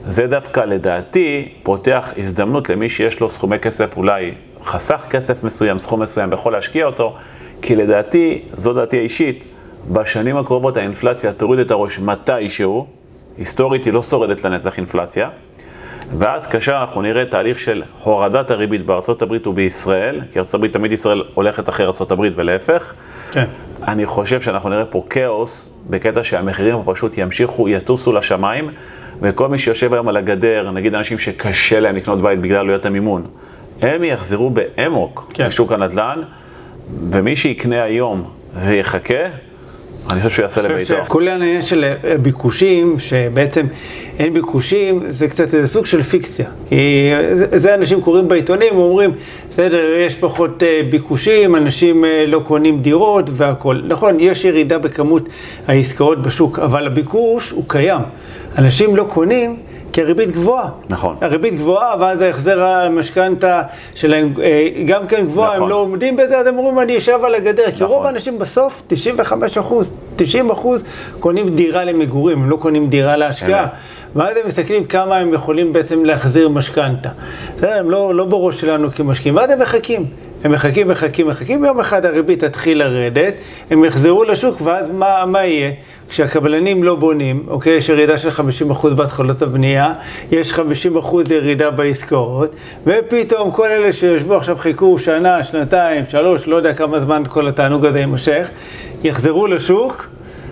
זה דווקא לדעתי פותח הזדמנות למי שיש לו סכומי כסף, אולי חסך כסף מסוים, סכום מסוים, ויכול להשקיע אותו, כי לדעתי, זו דעתי האישית, בשנים הקרובות האינפלציה תוריד את הראש מתישהו, היסטורית היא לא שורדת לנצח אינפלציה, ואז כאשר אנחנו נראה תהליך של הורדת הריבית בארצות הברית ובישראל, כי ארצות הברית תמיד ישראל הולכת אחרי ארצות הברית ולהפך, כן. אני חושב שאנחנו נראה פה כאוס, בקטע שהמחירים פשוט ימשיכו, יטוסו לשמיים, וכל מי שיושב היום על הגדר, נגיד אנשים שקשה להם לקנות בית בגלל עלויות המימון, הם יחזרו באמוק כן. לשוק הנדל"ן, ומי שיקנה היום ויחכה, אני חושב שהוא יעשה אני לביתו. חושב שכל העניין של אה, ביקושים, שבעצם אין ביקושים, זה קצת איזה סוג של פיקציה. כי זה- אנשים קוראים בעיתונים ואומרים, בסדר, יש פחות אה, ביקושים, אנשים אה, לא קונים דירות והכול. נכון, יש ירידה בכמות העסקאות בשוק, אבל הביקוש הוא קיים. אנשים לא קונים. כי הריבית גבוהה. נכון. הריבית גבוהה, ואז ההחזר המשכנתה שלהם אה, גם כן גבוהה, נכון. הם לא עומדים בזה, אז הם אומרים, אני אשב על הגדר. כי נכון. רוב האנשים בסוף, 95 אחוז, 90 אחוז, קונים דירה למגורים, הם לא קונים דירה להשקעה. ואז הם מסתכלים כמה הם יכולים בעצם להחזיר משכנתה. בסדר, הם לא, לא בראש שלנו כמשקיעים, ואז הם מחכים. הם מחכים, מחכים, מחכים, יום אחד הריבית תתחיל לרדת, הם יחזרו לשוק, ואז מה, מה יהיה? כשהקבלנים לא בונים, אוקיי, יש ירידה של 50% בהתחלות הבנייה, יש 50% ירידה בעסקאות, ופתאום כל אלה שיושבו עכשיו חיכו שנה, שנתיים, שלוש, לא יודע כמה זמן כל התענוג הזה יימשך, יחזרו לשוק,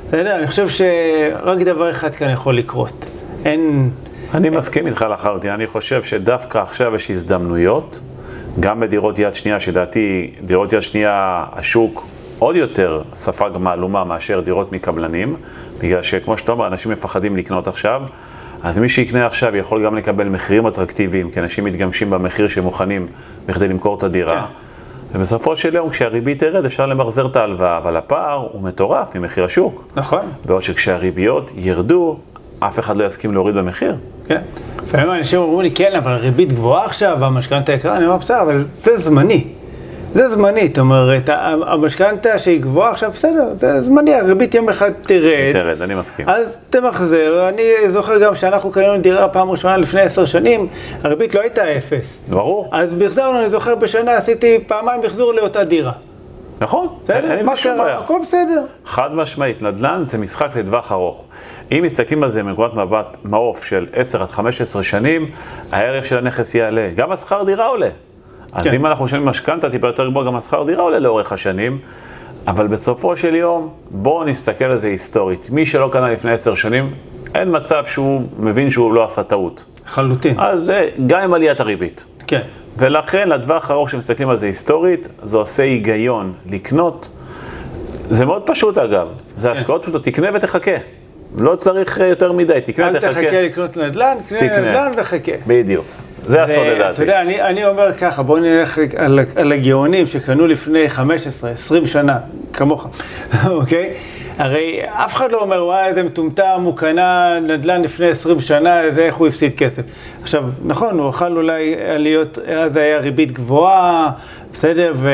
בסדר? אני חושב שרק דבר אחד כאן יכול לקרות. אין... אני מסכים איתך לחלוטין, אני חושב שדווקא עכשיו יש הזדמנויות, גם בדירות יד שנייה, שלדעתי דירות יד שנייה, השוק עוד יותר ספג מהלומה מאשר דירות מקבלנים, בגלל שכמו שאתה אומר, אנשים מפחדים לקנות עכשיו, אז מי שיקנה עכשיו יכול גם לקבל מחירים אטרקטיביים, כי אנשים מתגמשים במחיר שהם מוכנים בכדי למכור את הדירה. כן. ובסופו של יום, כשהריבית תרד, אפשר למחזר את ההלוואה, אבל הפער הוא מטורף ממחיר השוק. נכון, בעוד שכשהריביות ירדו, אף אחד לא יסכים להוריד במחיר. כן. לפעמים אנשים אומרים לי, כן, אבל הריבית גבוהה עכשיו, והמשכנתה יקרה, אני אומר, בסדר, אבל זה זמני. זה זמני, זאת אומרת, המשכנתה שהיא גבוהה עכשיו, בסדר, זה זמני, הריבית יום אחד תרד. תרד, אני מסכים. אז תמחזר, אני זוכר גם שאנחנו קנינו דירה פעם ראשונה לפני עשר שנים, הריבית לא הייתה אפס. ברור, אז מחזרנו, אני זוכר בשנה עשיתי פעמיים מחזור לאותה דירה. נכון, אין שום קרה? בעיה. הכל בסדר. חד משמעית, נדל"ן זה משחק לטווח ארוך. אם מסתכלים על זה מנקודת מבט מעוף של 10 עד 15 שנים, הערך של הנכס יעלה. גם השכר דירה עולה. אז כן. אם אנחנו משלמים משכנתה טיפה יותר גבוה, גם השכר דירה עולה לאורך השנים. אבל בסופו של יום, בואו נסתכל על זה היסטורית. מי שלא קנה לפני 10 שנים, אין מצב שהוא מבין שהוא לא עשה טעות. לחלוטין. אז זה גם עם עליית הריבית. כן. ולכן לטווח הארוך שמסתכלים על זה היסטורית, זה עושה היגיון לקנות. זה מאוד פשוט אגב, זה השקעות פשוטות, תקנה ותחכה. לא צריך אה, יותר מדי, תקנה אל ותחכה. תחכה לקנות נדל"ן, קנה. נדל"ן וחכה. בדיוק, זה הסוד לדעתי. יודע, אני, אני אומר ככה, בואו נלך על, על הגאונים שקנו לפני 15, 20 שנה, כמוך, [laughs] אוקיי? הרי אף אחד לא אומר, וואי, איזה מטומטם, הוא קנה נדל"ן לפני 20 שנה, זה איך הוא הפסיד כסף. עכשיו, נכון, הוא אכל אולי עליות, אז היה ריבית גבוהה, בסדר, ו...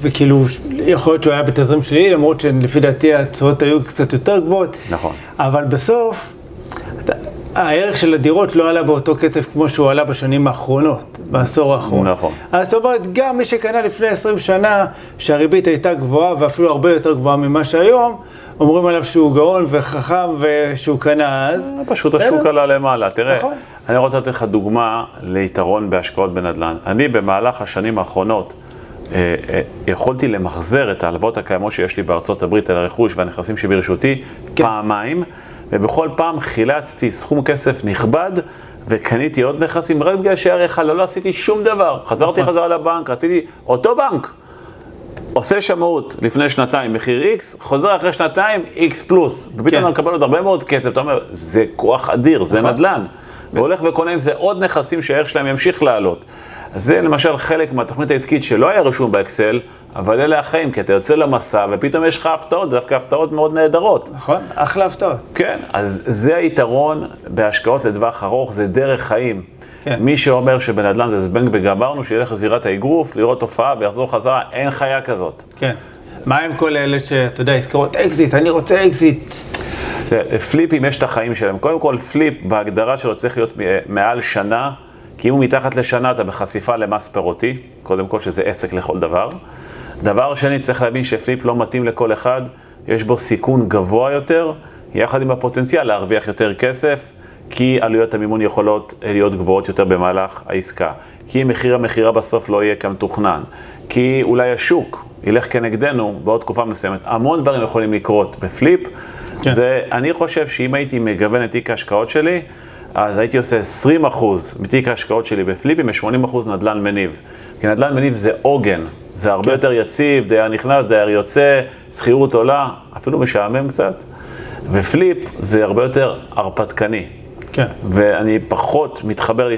וכאילו, יכול להיות שהוא היה בתזרים שלילי, למרות שלפי דעתי התשואות היו קצת יותר גבוהות. נכון. אבל בסוף, אתה- הערך של הדירות לא עלה באותו קצב כמו שהוא עלה בשנים האחרונות, בעשור האחרון. נכון. אז זאת אומרת, גם מי שקנה לפני 20 שנה, שהריבית הייתה גבוהה ואפילו הרבה יותר גבוהה ממה שהיום, אומרים עליו שהוא גאון וחכם ושהוא קנה אז. פשוט. השוק עלה למעלה. תראה, נכון. אני רוצה לתת לך דוגמה ליתרון בהשקעות בנדל"ן. אני במהלך השנים האחרונות אה, אה, יכולתי למחזר את ההלוואות הקיימות שיש לי בארצות הברית על הרכוש והנכסים שברשותי כן. פעמיים, ובכל פעם חילצתי סכום כסף נכבד, וקניתי עוד נכסים רק בגלל שערך הלא לא עשיתי שום דבר. חזרתי נכון. חזרה לבנק, רציתי, אותו בנק, עושה שמאות לפני שנתיים, מחיר X, חוזר אחרי שנתיים, X פלוס, ופתאום כן. אתה מקבל עוד הרבה מאוד כסף, אתה אומר, זה כוח אדיר, זה נכון. נדל"ן. והולך וקונה עם זה עוד נכסים שהערך שלהם ימשיך לעלות. אז זה למשל חלק מהתוכנית העסקית שלא היה רשום באקסל, אבל אלה החיים, כי אתה יוצא למסע ופתאום יש לך הפתעות, דווקא הפתעות מאוד נהדרות. נכון? אחלה הפתעות. כן, אז זה היתרון בהשקעות לטווח ארוך, זה דרך חיים. כן. מי שאומר שבנדל"ן זה זבנג וגמרנו, שילך לזירת האגרוף, לראות תופעה ויחזור חזרה, אין חיה כזאת. כן. מה עם כל אלה שאתה יודע, יזכרות אקזיט, אני רוצה אקזיט. תראה, פליפים יש את החיים שלהם. קודם כל, פליפ בהגדרה שלו צריך להיות מ- מעל שנה, כי אם הוא מתחת לשנה אתה בחשיפה למס פירותי, קודם כל שזה עסק לכל דבר. דבר שני, צריך להבין שפליפ לא מתאים לכל אחד, יש בו סיכון גבוה יותר, יחד עם הפוטנציאל להרוויח יותר כסף, כי עלויות המימון יכולות להיות גבוהות יותר במהלך העסקה, כי מחיר המכירה בסוף לא יהיה כמתוכנן, כי אולי השוק ילך כנגדנו בעוד תקופה מסוימת. המון דברים יכולים לקרות בפליפ. כן. זה, אני חושב שאם הייתי מגוון את תיק ההשקעות שלי, אז הייתי עושה 20% מתיק ההשקעות שלי בפליפים ו-80% נדל"ן מניב. כי נדל"ן מניב זה עוגן, זה הרבה כן. יותר יציב, דייר נכנס, דייר יוצא, שכירות עולה, אפילו משעמם קצת. ופליפ זה הרבה יותר הרפתקני. כן. ואני פחות מתחבר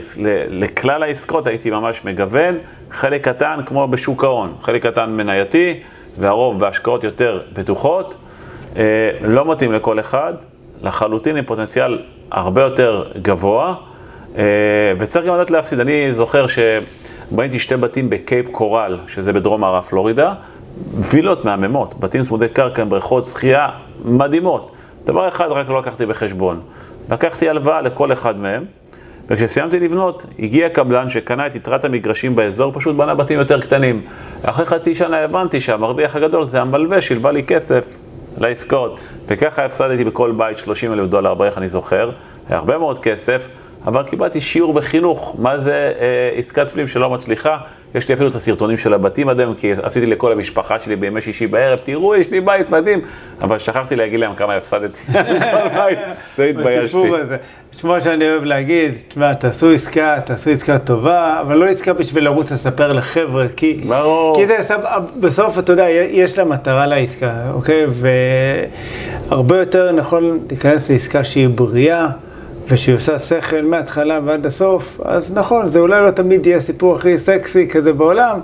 לכלל העסקאות, הייתי ממש מגוון, חלק קטן כמו בשוק ההון, חלק קטן מנייתי, והרוב בהשקעות יותר בטוחות. אה, לא מתאים לכל אחד, לחלוטין עם פוטנציאל הרבה יותר גבוה, אה, וצריך גם לדעת להפסיד. אני זוכר שבניתי שתי בתים בקייפ קורל, שזה בדרום מערב פלורידה, וילות מהממות, בתים צמודי קרקע עם בריכות שחייה מדהימות. דבר אחד רק לא לקחתי בחשבון, לקחתי הלוואה לכל אחד מהם, וכשסיימתי לבנות, הגיע קבלן שקנה את יתרת המגרשים באזור, פשוט בנה בתים יותר קטנים. אחרי חצי שנה הבנתי שהמרוויח הגדול זה המלווה שהלווה לי כסף לעסקאות. וככה הפסדתי בכל בית 30 אלף דולר בערך, אני זוכר, הרבה מאוד כסף, אבל קיבלתי שיעור בחינוך, מה זה אה, עסקת פלים שלא מצליחה. יש לי אפילו את הסרטונים של הבתים עד היום, כי עשיתי לכל המשפחה שלי בימי שישי בערב, תראו, יש לי בית מדהים, אבל שכחתי להגיד להם כמה הפסדתי. כל [laughs] בית, [laughs] זה התביישתי. שמוע שאני אוהב להגיד, תשמע, תעשו עסקה, תעשו עסקה טובה, אבל לא עסקה בשביל לרוץ לספר לחבר'ה, כי... ברור. כי זה, סב- בסוף, אתה יודע, יש לה מטרה לעסקה, אוקיי? והרבה יותר נכון להיכנס לעסקה שהיא בריאה, ושהיא עושה שכל מההתחלה ועד הסוף, אז נכון, זה אולי לא תמיד יהיה הסיפור הכי סקסי כזה בעולם,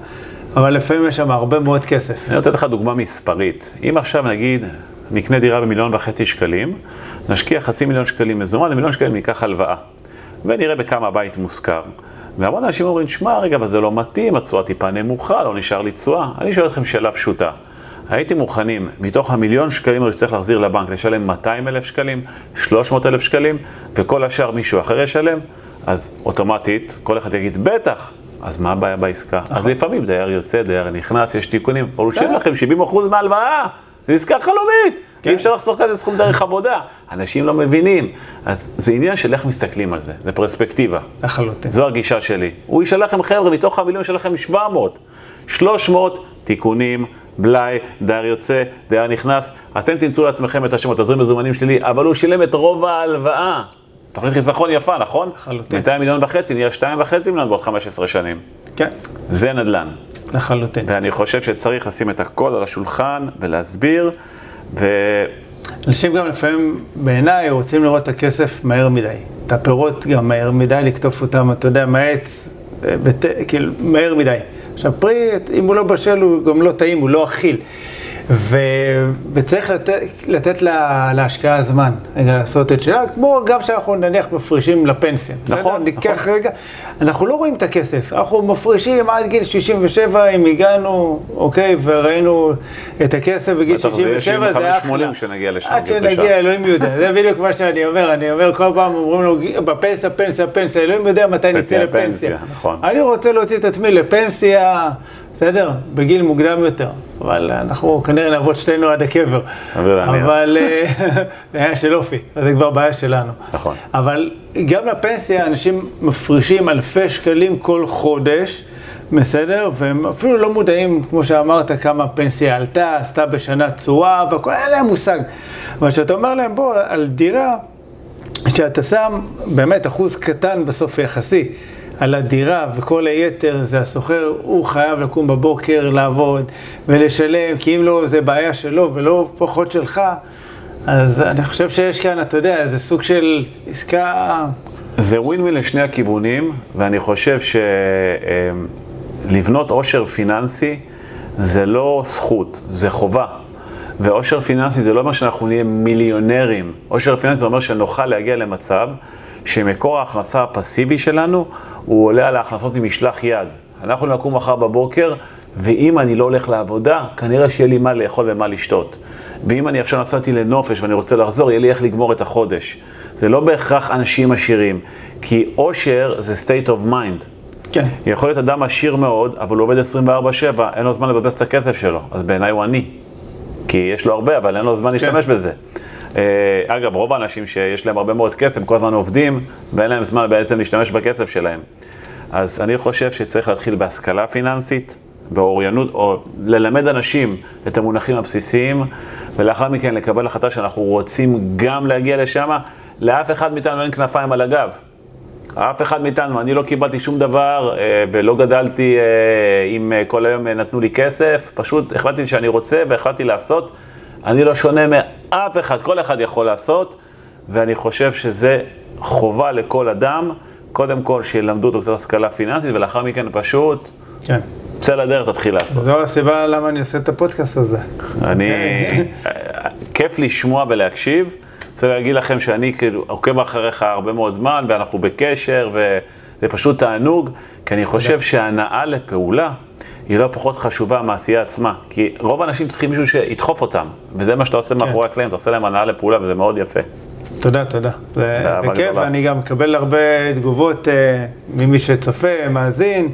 אבל לפעמים יש שם הרבה מאוד כסף. אני רוצה לך דוגמה מספרית. אם עכשיו נגיד נקנה דירה במיליון וחצי שקלים, נשקיע חצי מיליון שקלים מזומן, ומיליון שקלים ניקח הלוואה. ונראה בכמה הבית מושכר. והמון אנשים אומרים, שמע, רגע, אבל זה לא מתאים, התשואה טיפה נמוכה, לא נשאר לי תשואה. אני שואל אתכם שאלה פשוטה. הייתם מוכנים, מתוך המיליון שקלים שצריך להחזיר לבנק, לשלם 200 אלף שקלים, 300 אלף שקלים, וכל השאר מישהו אחר ישלם? אז אוטומטית, כל אחד יגיד, בטח. אז מה הבעיה בעסקה? אז לפעמים דייר יוצא, דייר נכנס, יש תיקונים, הוא יושב לכם 70% מההלוואה, זו עסקה חלומית, אי אפשר לחסוך כזה סכום דרך עבודה. אנשים לא מבינים. אז זה עניין של איך מסתכלים על זה, זה פרספקטיבה. לחלוטין. זו הגישה שלי. הוא ישאל לכם, חבר'ה, מתוך המיליון שלכם 700, 300 תיקונים, בלאי, דייר יוצא, דייר נכנס, אתם תמצאו לעצמכם את השמות, תזרים מזומנים שלילי, אבל הוא שילם את רוב ההלוואה. תוכנית חיסכון יפה, נכון? לחלוטין. 200 מיליון וחצי, נהיה 2.5 מיליון בעוד 15 שנים. כן, זה נדל"ן. לחלוטין. ואני חושב שצריך לשים את הכל על השולחן ולהסביר, ו... אנשים גם לפעמים, בעיניי, רוצים לראות את הכסף מהר מדי. את הפירות גם מהר מדי, לקטוף אותם, אתה יודע, מהעץ, אה, בת... כאילו, מהר מדי. עכשיו, פרי, אם הוא לא בשל, הוא גם לא טעים, הוא לא אכיל. ו... וצריך לתת, לתת לה, להשקעה זמן, רגע לעשות את שלה, כמו גם שאנחנו נניח מפרישים לפנסיה. בסדר? נכון, ניקח נכון. רגע, אנחנו לא רואים את הכסף, אנחנו מפרישים עד גיל 67, אם הגענו, אוקיי, וראינו את הכסף בגיל בטח זה יהיה 67, זה היה 75-80 אחלה. עד. שנגיע, אלוהים יודע, זה בדיוק מה שאני אומר, אני אומר, כל פעם אומרים לו, בפנסיה, פנסיה, פנסיה, אלוהים יודע מתי נצא פנסיה, לפנסיה. נכון. אני רוצה להוציא את עצמי לפנסיה, בסדר, בגיל מוקדם יותר, אבל אנחנו כנראה נעבוד שנינו עד הקבר. סביר להניח. אבל אה, [laughs] זה היה של אופי, זה כבר בעיה שלנו. נכון. אבל גם לפנסיה אנשים מפרישים אלפי שקלים כל חודש, בסדר? והם אפילו לא מודעים, כמו שאמרת, כמה הפנסיה עלתה, עשתה בשנה תשואה, והכל, אין להם מושג. אבל כשאתה אומר להם, בוא, על דירה, שאתה שם באמת אחוז קטן בסוף יחסי על הדירה, וכל היתר זה הסוחר, הוא חייב לקום בבוקר, לעבוד ולשלם, כי אם לא, זה בעיה שלו ולא פחות שלך. אז אני חושב שיש כאן, אתה יודע, זה סוג של עסקה... זה ווין ווין לשני הכיוונים, ואני חושב שלבנות עושר פיננסי זה לא זכות, זה חובה. ועושר פיננסי זה לא אומר שאנחנו נהיה מיליונרים. עושר פיננסי זה אומר שנוכל להגיע למצב שמקור ההכנסה הפסיבי שלנו הוא עולה על ההכנסות ממשלח יד. אנחנו נקום מחר בבוקר, ואם אני לא הולך לעבודה, כנראה שיהיה לי מה לאכול ומה לשתות. ואם אני עכשיו נסעתי לנופש ואני רוצה לחזור, יהיה לי איך לגמור את החודש. זה לא בהכרח אנשים עשירים, כי עושר זה state of mind. כן. יכול להיות אדם עשיר מאוד, אבל הוא עובד 24/7, אין לו זמן לבזבז את הכסף שלו, אז בעיניי הוא עני. כי יש לו הרבה, אבל אין לו זמן להשתמש כן. בזה. אה, אגב, רוב האנשים שיש להם הרבה מאוד כסף, כל הזמן עובדים, ואין להם זמן בעצם להשתמש בכסף שלהם. אז אני חושב שצריך להתחיל בהשכלה פיננסית, באוריינות, או ללמד אנשים את המונחים הבסיסיים, ולאחר מכן לקבל החלטה שאנחנו רוצים גם להגיע לשם. לאף אחד מאיתנו אין כנפיים על הגב. אף אחד מאיתנו, אני לא קיבלתי שום דבר אה, ולא גדלתי אם אה, כל היום נתנו לי כסף, פשוט החלטתי שאני רוצה והחלטתי לעשות. אני לא שונה מאף אחד, כל אחד יכול לעשות, ואני חושב שזה חובה לכל אדם, קודם כל שילמדו אותו קצת השכלה פיננסית, ולאחר מכן פשוט, כן. צא לדרך, תתחיל לעשות. זו הסיבה למה אני עושה את הפודקאסט הזה. אני, כיף לשמוע ולהקשיב. רוצה להגיד לכם שאני כאילו עוקב אחריך הרבה מאוד זמן, ואנחנו בקשר, וזה פשוט תענוג, כי אני חושב שהנאה לפעולה היא לא פחות חשובה מהעשייה עצמה. כי רוב האנשים צריכים מישהו שידחוף אותם, וזה מה שאתה עושה כן. מאחורי הקלעים, אתה עושה להם הנאה לפעולה, וזה מאוד יפה. תודה, תודה. זה, זה כיף, ואני גם מקבל הרבה תגובות uh, ממי שצופה, מאזין,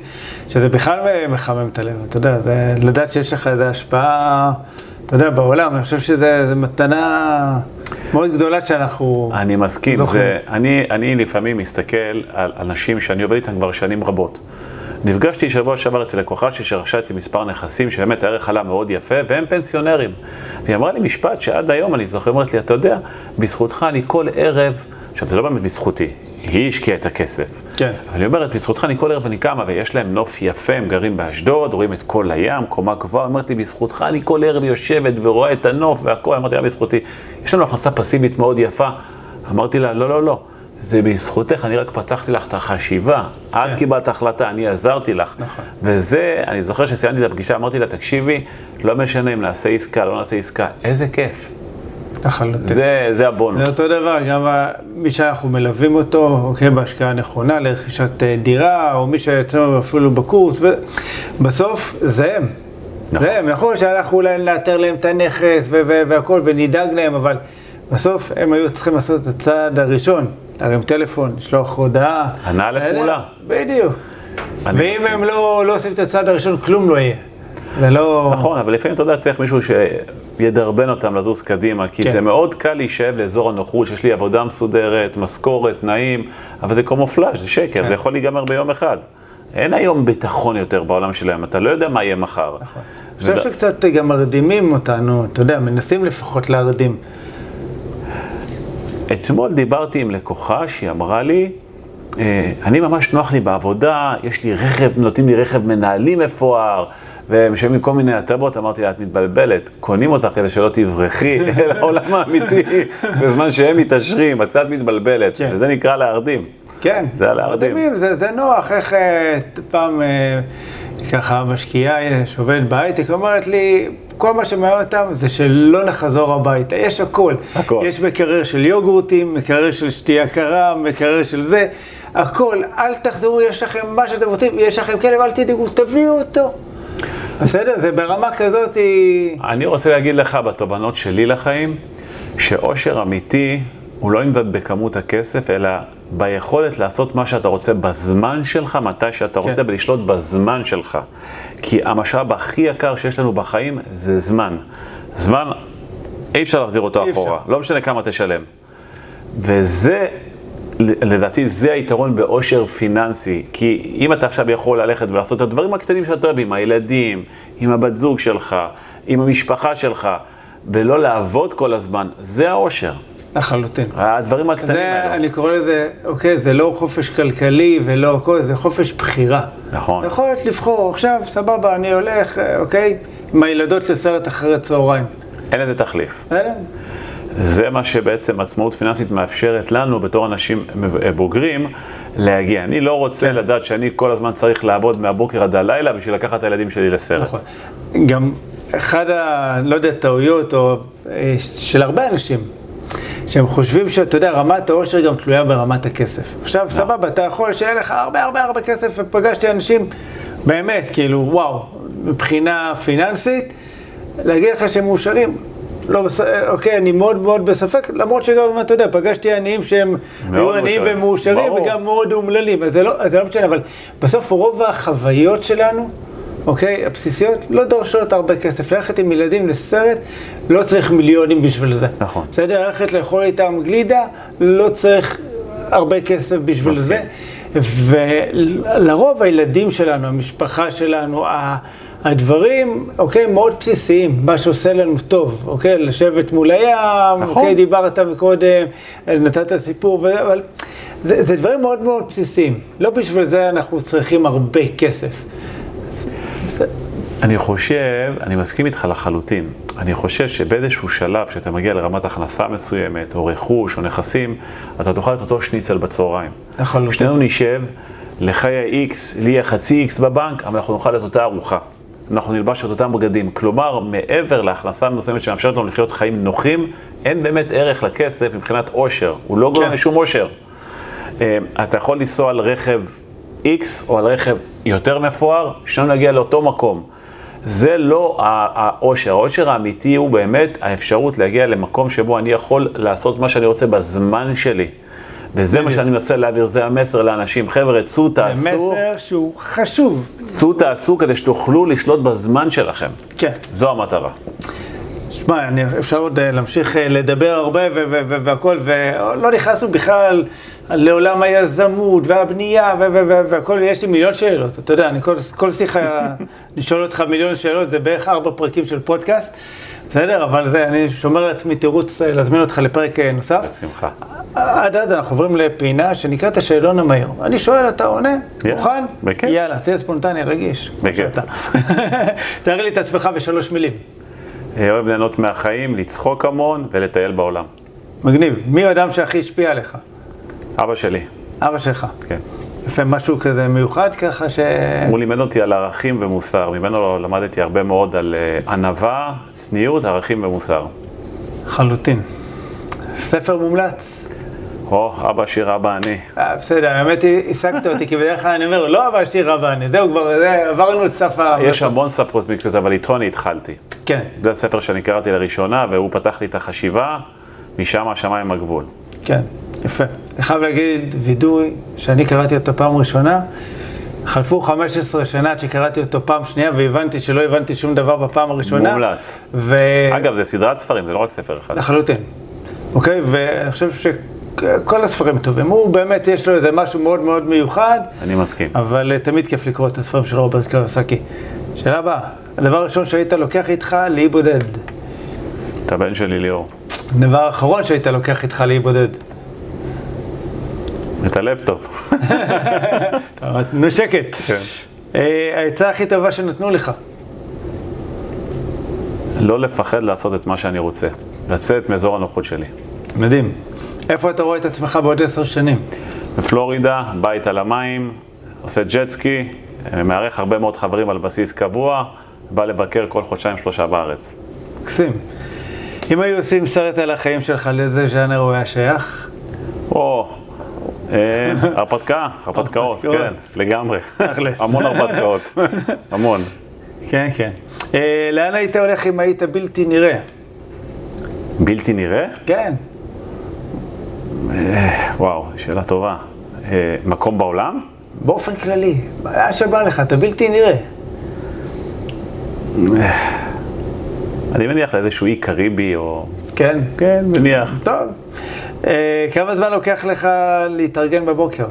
שזה בכלל מחמם את הלב, אתה יודע, זה לדעת שיש לך איזו השפעה, אתה יודע, בעולם, אני חושב שזו מתנה מאוד גדולה שאנחנו... אני מסכים, זה, אני, אני לפעמים מסתכל על אנשים שאני עובד איתם כבר שנים רבות. נפגשתי שבוע שעבר אצל לקוחה שרכשה אצלי מספר נכסים, שבאמת הערך עלה מאוד יפה, והם פנסיונרים. והיא אמרה לי משפט שעד היום אני זוכר, אומרת לי, אתה יודע, בזכותך אני כל ערב, עכשיו זה לא באמת בזכותי, היא השקיעה את הכסף. כן. אבל היא אומרת, בזכותך אני כל ערב אני קמה, ויש להם נוף יפה, הם גרים באשדוד, רואים את כל הים, קומה גבוהה, אומרת לי, בזכותך אני כל ערב יושבת ורואה את הנוף והכל, אמרתי לה, בזכותי. יש לנו הכנסה פסיבית מאוד יפה. אמרתי לה, לא, לא, לא. זה בזכותך, אני רק פתחתי לך את החשיבה. כן. את קיבלת החלטה, אני עזרתי לך. נכון. וזה, אני זוכר שסיימתי את הפגישה, אמרתי לה, תקשיבי, לא משנה אם נעשה עסקה, לא נעשה עסקה, איזה כיף. לחלוטין. זה, זה הבונוס. זה אותו דבר, גם מי שאנחנו מלווים אותו, אוקיי, בהשקעה נכונה לרכישת אה, דירה, או מי שאצלנו אפילו בקורס, ובסוף זה הם. נכון. זה הם, נכון שאנחנו אולי נאתר להם את הנכס והכל ונדאג להם, אבל בסוף הם היו צריכים לעשות את הצעד הראשון. להרים טלפון, לשלוח הודעה. הנעה לפעולה. בדיוק. ואם הם לא, לא עושים את הצעד הראשון, כלום לא יהיה. זה לא... נכון, אבל לפעמים אתה יודע, צריך מישהו שידרבן אותם לזוז קדימה, כי כן. זה מאוד קל להישאב לאזור הנוחות, שיש לי עבודה מסודרת, משכורת, תנאים, אבל זה קומופלאז', זה שקר, כן. זה יכול להיגמר ביום אחד. אין היום ביטחון יותר בעולם שלהם, אתה לא יודע מה יהיה מחר. נכון. אני חושב שקצת גם מרדימים אותנו, אתה יודע, מנסים לפחות להרדים. אתמול דיברתי עם לקוחה שהיא אמרה לי, אה, אני ממש נוח לי בעבודה, יש לי רכב, נותנים לי רכב מנהלים מפואר, ומשלמים כל מיני הטבות, אמרתי לה, את מתבלבלת, קונים אותך כדי שלא תברחי [laughs] אל העולם האמיתי, בזמן שהם מתעשרים, את קצת מתבלבלת, כן. וזה נקרא להרדים. כן, זה להרדים. זה, זה נוח, איך אה, פעם אה, ככה משקיעה שעובדת בהייטק אומרת לי, כל מה שמעניין אותם זה שלא נחזור הביתה, יש הכל. הכל. יש מקרר של יוגורטים, מקרר של שתייה קרה, מקרר של זה, הכל. אל תחזרו, יש לכם מה שאתם רוצים, יש לכם כלב, אל תדאגו, תביאו אותו. בסדר? זה ברמה כזאת היא... אני רוצה להגיד לך בתובנות שלי לחיים, שאושר אמיתי הוא לא נמדד בכמות הכסף, אלא ביכולת לעשות מה שאתה רוצה בזמן שלך, מתי שאתה רוצה, כן. ולשלוט בזמן שלך. כי המשאב הכי יקר שיש לנו בחיים זה זמן. זמן, אי אפשר להחזיר אותו אחורה, לא משנה כמה תשלם. וזה לדעתי זה היתרון באושר פיננסי, כי אם אתה עכשיו יכול ללכת ולעשות את הדברים הקטנים שאתה אוהב, עם הילדים, עם הבת זוג שלך, עם המשפחה שלך, ולא לעבוד כל הזמן, זה האושר. לחלוטין. הדברים הקטנים האלו. אני קורא לזה, אוקיי, זה לא חופש כלכלי ולא הכל, זה חופש בחירה. נכון. יכולת לבחור, עכשיו, סבבה, אני הולך, אה, אוקיי, עם הילדות לסרט אחרי צהריים. אין לזה תחליף. בסדר? זה מה שבעצם עצמאות פיננסית מאפשרת לנו בתור אנשים בוגרים להגיע. אני לא רוצה כן. לדעת שאני כל הזמן צריך לעבוד מהבוקר עד הלילה בשביל לקחת את הילדים שלי לסרט. נכון. גם אחד ה... לא יודע, טעויות, או אה, של הרבה אנשים, שהם חושבים שאתה יודע, רמת העושר גם תלויה ברמת הכסף. עכשיו, סבבה, אתה יכול שיהיה לך הרבה הרבה הרבה כסף, ופגשתי אנשים, באמת, כאילו, וואו, מבחינה פיננסית, להגיד לך שהם מאושרים. לא, בס- אוקיי, אני מאוד מאוד בספק, למרות שגם, אתה יודע, פגשתי עניים שהם היו עניים מאושרים. ומאושרים. וגם מאוד אומללים, לא, אז זה לא משנה, אבל בסוף רוב החוויות שלנו, אוקיי, הבסיסיות, לא דורשות הרבה כסף. ללכת עם ילדים לסרט, לא צריך מיליונים בשביל זה. נכון. בסדר, ללכת לאכול איתם גלידה, לא צריך הרבה כסף בשביל מסכים. זה. ולרוב הילדים שלנו, המשפחה שלנו, הדברים, אוקיי, מאוד בסיסיים, מה שעושה לנו טוב, אוקיי, לשבת מול הים, נכון. אוקיי, דיברת מקודם, נתת סיפור, אבל זה, זה דברים מאוד מאוד בסיסיים. לא בשביל זה אנחנו צריכים הרבה כסף. אני חושב, אני מסכים איתך לחלוטין. אני חושב שבאיזשהו שלב, שאתה מגיע לרמת הכנסה מסוימת, או רכוש, או נכסים, אתה תאכל את אותו שניצל בצהריים. לחלוטין. שנינו נשב, לך יהיה X, לי יהיה חצי X בבנק, אבל אנחנו נאכל את אותה ארוחה. אנחנו נלבש את אותם בגדים. כלומר, מעבר להכנסה מסוימת שמאפשרת לנו לחיות חיים נוחים, אין באמת ערך לכסף מבחינת עושר. הוא לא גורם כן. לשום עושר. אה, אתה יכול לנסוע על רכב X או על רכב יותר מפואר, שנינו נגיע לאותו מקום. זה לא העושר, העושר האמיתי הוא באמת האפשרות להגיע למקום שבו אני יכול לעשות מה שאני רוצה בזמן שלי. וזה מה שאני מנסה להעביר, זה המסר לאנשים. חבר'ה, צאו זה תעשו, מסר שהוא חשוב. צאו תעשו כדי שתוכלו לשלוט בזמן שלכם. כן. זו המטרה. שמע, אפשר עוד אה, להמשיך אה, לדבר הרבה ו- ו- ו- והכל, ולא נכנסנו בכלל לעולם היזמות והבנייה והכל, יש לי מיליון שאלות, אתה יודע, אני כל, כל שיחה, [laughs] לשאול אותך מיליון שאלות, זה בערך ארבע פרקים של פודקאסט, בסדר? אבל זה, אני שומר לעצמי תירוץ אה, להזמין אותך לפרק אה, נוסף. בשמחה. עד אז אנחנו עוברים לפינה שנקראת השאלון המהיר. אני שואל, אתה עונה? יאללה, מוכן? בכיף. יאללה, תהיה ספונטני, רגיש. בכיף. [laughs] תאר לי את עצמך בשלוש מילים. אה, אוהב ליהנות מהחיים, לצחוק המון ולטייל בעולם. מגניב. מי האדם שהכי השפיע עליך? אבא שלי, אבא שלך. כן. יפה, משהו כזה מיוחד ככה ש... הוא לימד אותי על ערכים ומוסר, ממנו למדתי הרבה מאוד על אה, ענווה, צניעות, ערכים ומוסר. חלוטין. ספר מומלץ. או, אבא עשיר, אבא אני. אה, בסדר, האמת היא, השגת אותי, כי בדרך כלל אני אומר, לא אבא עשיר אבא אני, זהו כבר, זה, עברנו את סף ה... יש המון ספרות מקצועיות, אבל איתו אני התחלתי. כן, זה הספר שאני קראתי לראשונה, והוא פתח לי את החשיבה, משם השמיים הגבול. כן, יפה. אני חייב להגיד וידוי, שאני קראתי אותו פעם ראשונה, חלפו 15 שנה עד שקראתי אותו פעם שנייה, והבנתי שלא הבנתי שום דבר בפעם הראשונה. מומלץ. ו... אגב, זה סדרת ספרים, זה לא רק ספר אחד. לחלוטין. אוקיי? ואני חושב שכל הספרים טובים. הוא באמת, יש לו איזה משהו מאוד מאוד מיוחד, אני מסכים. אבל אה, תמיד כיף לקרוא את הספרים של רוברט קיוסקי. שאלה הבאה, הדבר הראשון שהיית לוקח איתך לאי בודד. את הבן שלי ליאור. הדבר האחרון שהיית לוקח איתך לאי בודד. את הלפטופ. תנו שקט. כן. אה, העצה הכי טובה שנתנו לך. לא לפחד לעשות את מה שאני רוצה. לצאת מאזור הנוחות שלי. מדהים. איפה אתה רואה את עצמך בעוד עשר שנים? בפלורידה, בית על המים, עושה ג'טסקי, מארח הרבה מאוד חברים על בסיס קבוע, בא לבקר כל חודשיים שלושה בארץ. מקסים. אם היו עושים סרט על החיים שלך, לאיזה ז'אנר הוא היה שייך? או, אה, הרפתקה, הרפתקאות. כן, לגמרי. המון הרפתקאות, המון. כן, כן. אה, לאן היית הולך אם היית בלתי נראה? בלתי נראה? כן. וואו, שאלה טובה. אה, מקום בעולם? באופן כללי, מה שבא לך, אתה בלתי נראה. אני מניח לאיזשהו אי קריבי או... כן. כן, מניח. טוב. אה, כמה זמן לוקח לך להתארגן בבוקר?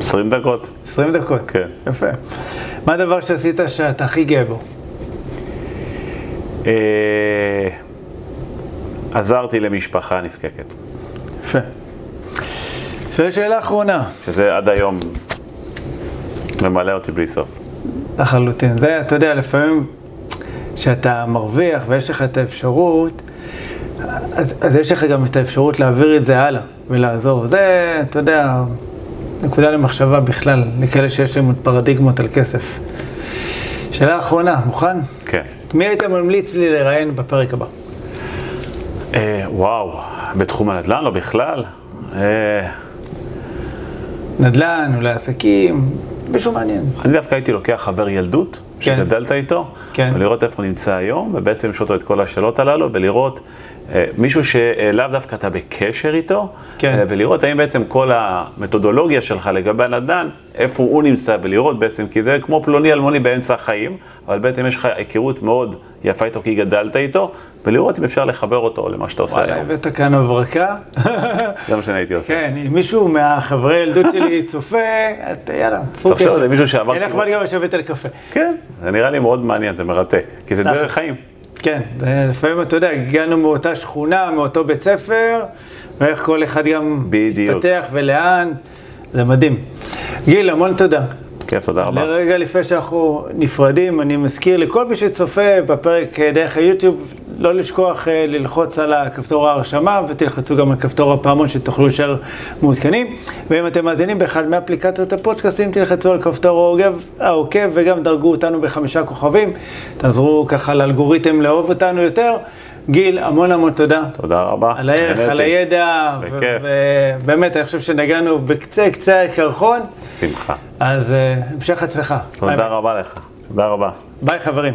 20 דקות. 20 דקות? כן. יפה. מה הדבר שעשית שאתה הכי גאה בו? אה, עזרתי למשפחה נזקקת, יפה. ושאלה אחרונה, שזה עד היום ממלא אותי בלי סוף. לחלוטין. זה, אתה יודע, לפעמים כשאתה מרוויח ויש לך את האפשרות, אז, אז יש לך גם את האפשרות להעביר את זה הלאה ולעזור. זה, אתה יודע, נקודה למחשבה בכלל, לכאלה שיש להם עוד פרדיגמות על כסף. שאלה אחרונה, מוכן? כן. מי היית ממליץ לי לראיין בפרק הבא? אה, וואו, בתחום הנדל"ן, לא בכלל? אה, נדל"ן, אולי עסקים, מישהו מעניין. אני דווקא הייתי לוקח חבר ילדות, כן. שגדלת איתו, כן. ולראות איפה הוא נמצא היום, ובעצם לשאול אותו את כל השאלות הללו, ולראות מישהו שלאו דווקא אתה בקשר איתו, כן. אה, ולראות האם בעצם כל המתודולוגיה שלך לגבי הנדל"ן, איפה הוא נמצא, ולראות בעצם, כי זה כמו פלוני אלמוני באמצע החיים, אבל בעצם יש לך היכרות מאוד יפה איתו כי גדלת איתו, ולראות אם אפשר לחבר אותו למה שאתה עושה וואלה, היום. הבאת כאן הברקה. [laughs] זה מה שאני הייתי עושה. כן, אם מישהו מהחברי ילדות שלי [laughs] צופה, את, יאללה, צרו תחשוב, קשר. זה מישהו שעבר אין לך מה גם לשבת על קפה. כן, זה נראה לי מאוד מעניין, זה מרתק, כי זה נכון. דרך חיים. כן, לפעמים אתה יודע, הגענו מאותה שכונה, מאותו בית ספר, ואיך כל אחד גם בדיוק. התפתח ולאן, זה מדהים. גיל, המון תודה. כיף, תודה רבה. לרגע לפני שאנחנו נפרדים, אני מזכיר לכל מי שצופה בפרק אה, דרך היוטיוב, לא לשכוח אה, ללחוץ על הכפתור ההרשמה ותלחצו גם על כפתור הפעמון שתוכלו להישאר מעודכנים. ואם אתם מאזינים באחד מאפליקציות הפודקאסטים, תלחצו על כפתור העוקב, וגם דרגו אותנו בחמישה כוכבים. תעזרו ככה לאלגוריתם לאהוב אותנו יותר. גיל, המון המון תודה. תודה רבה. על הערך. על הידע, בכיף. ובאמת, אני חושב שנגענו בקצה קצה הקרחון, שמחה. אז אה, המשך הצלחה. תודה. רבה לך. תודה רבה. ביי חברים.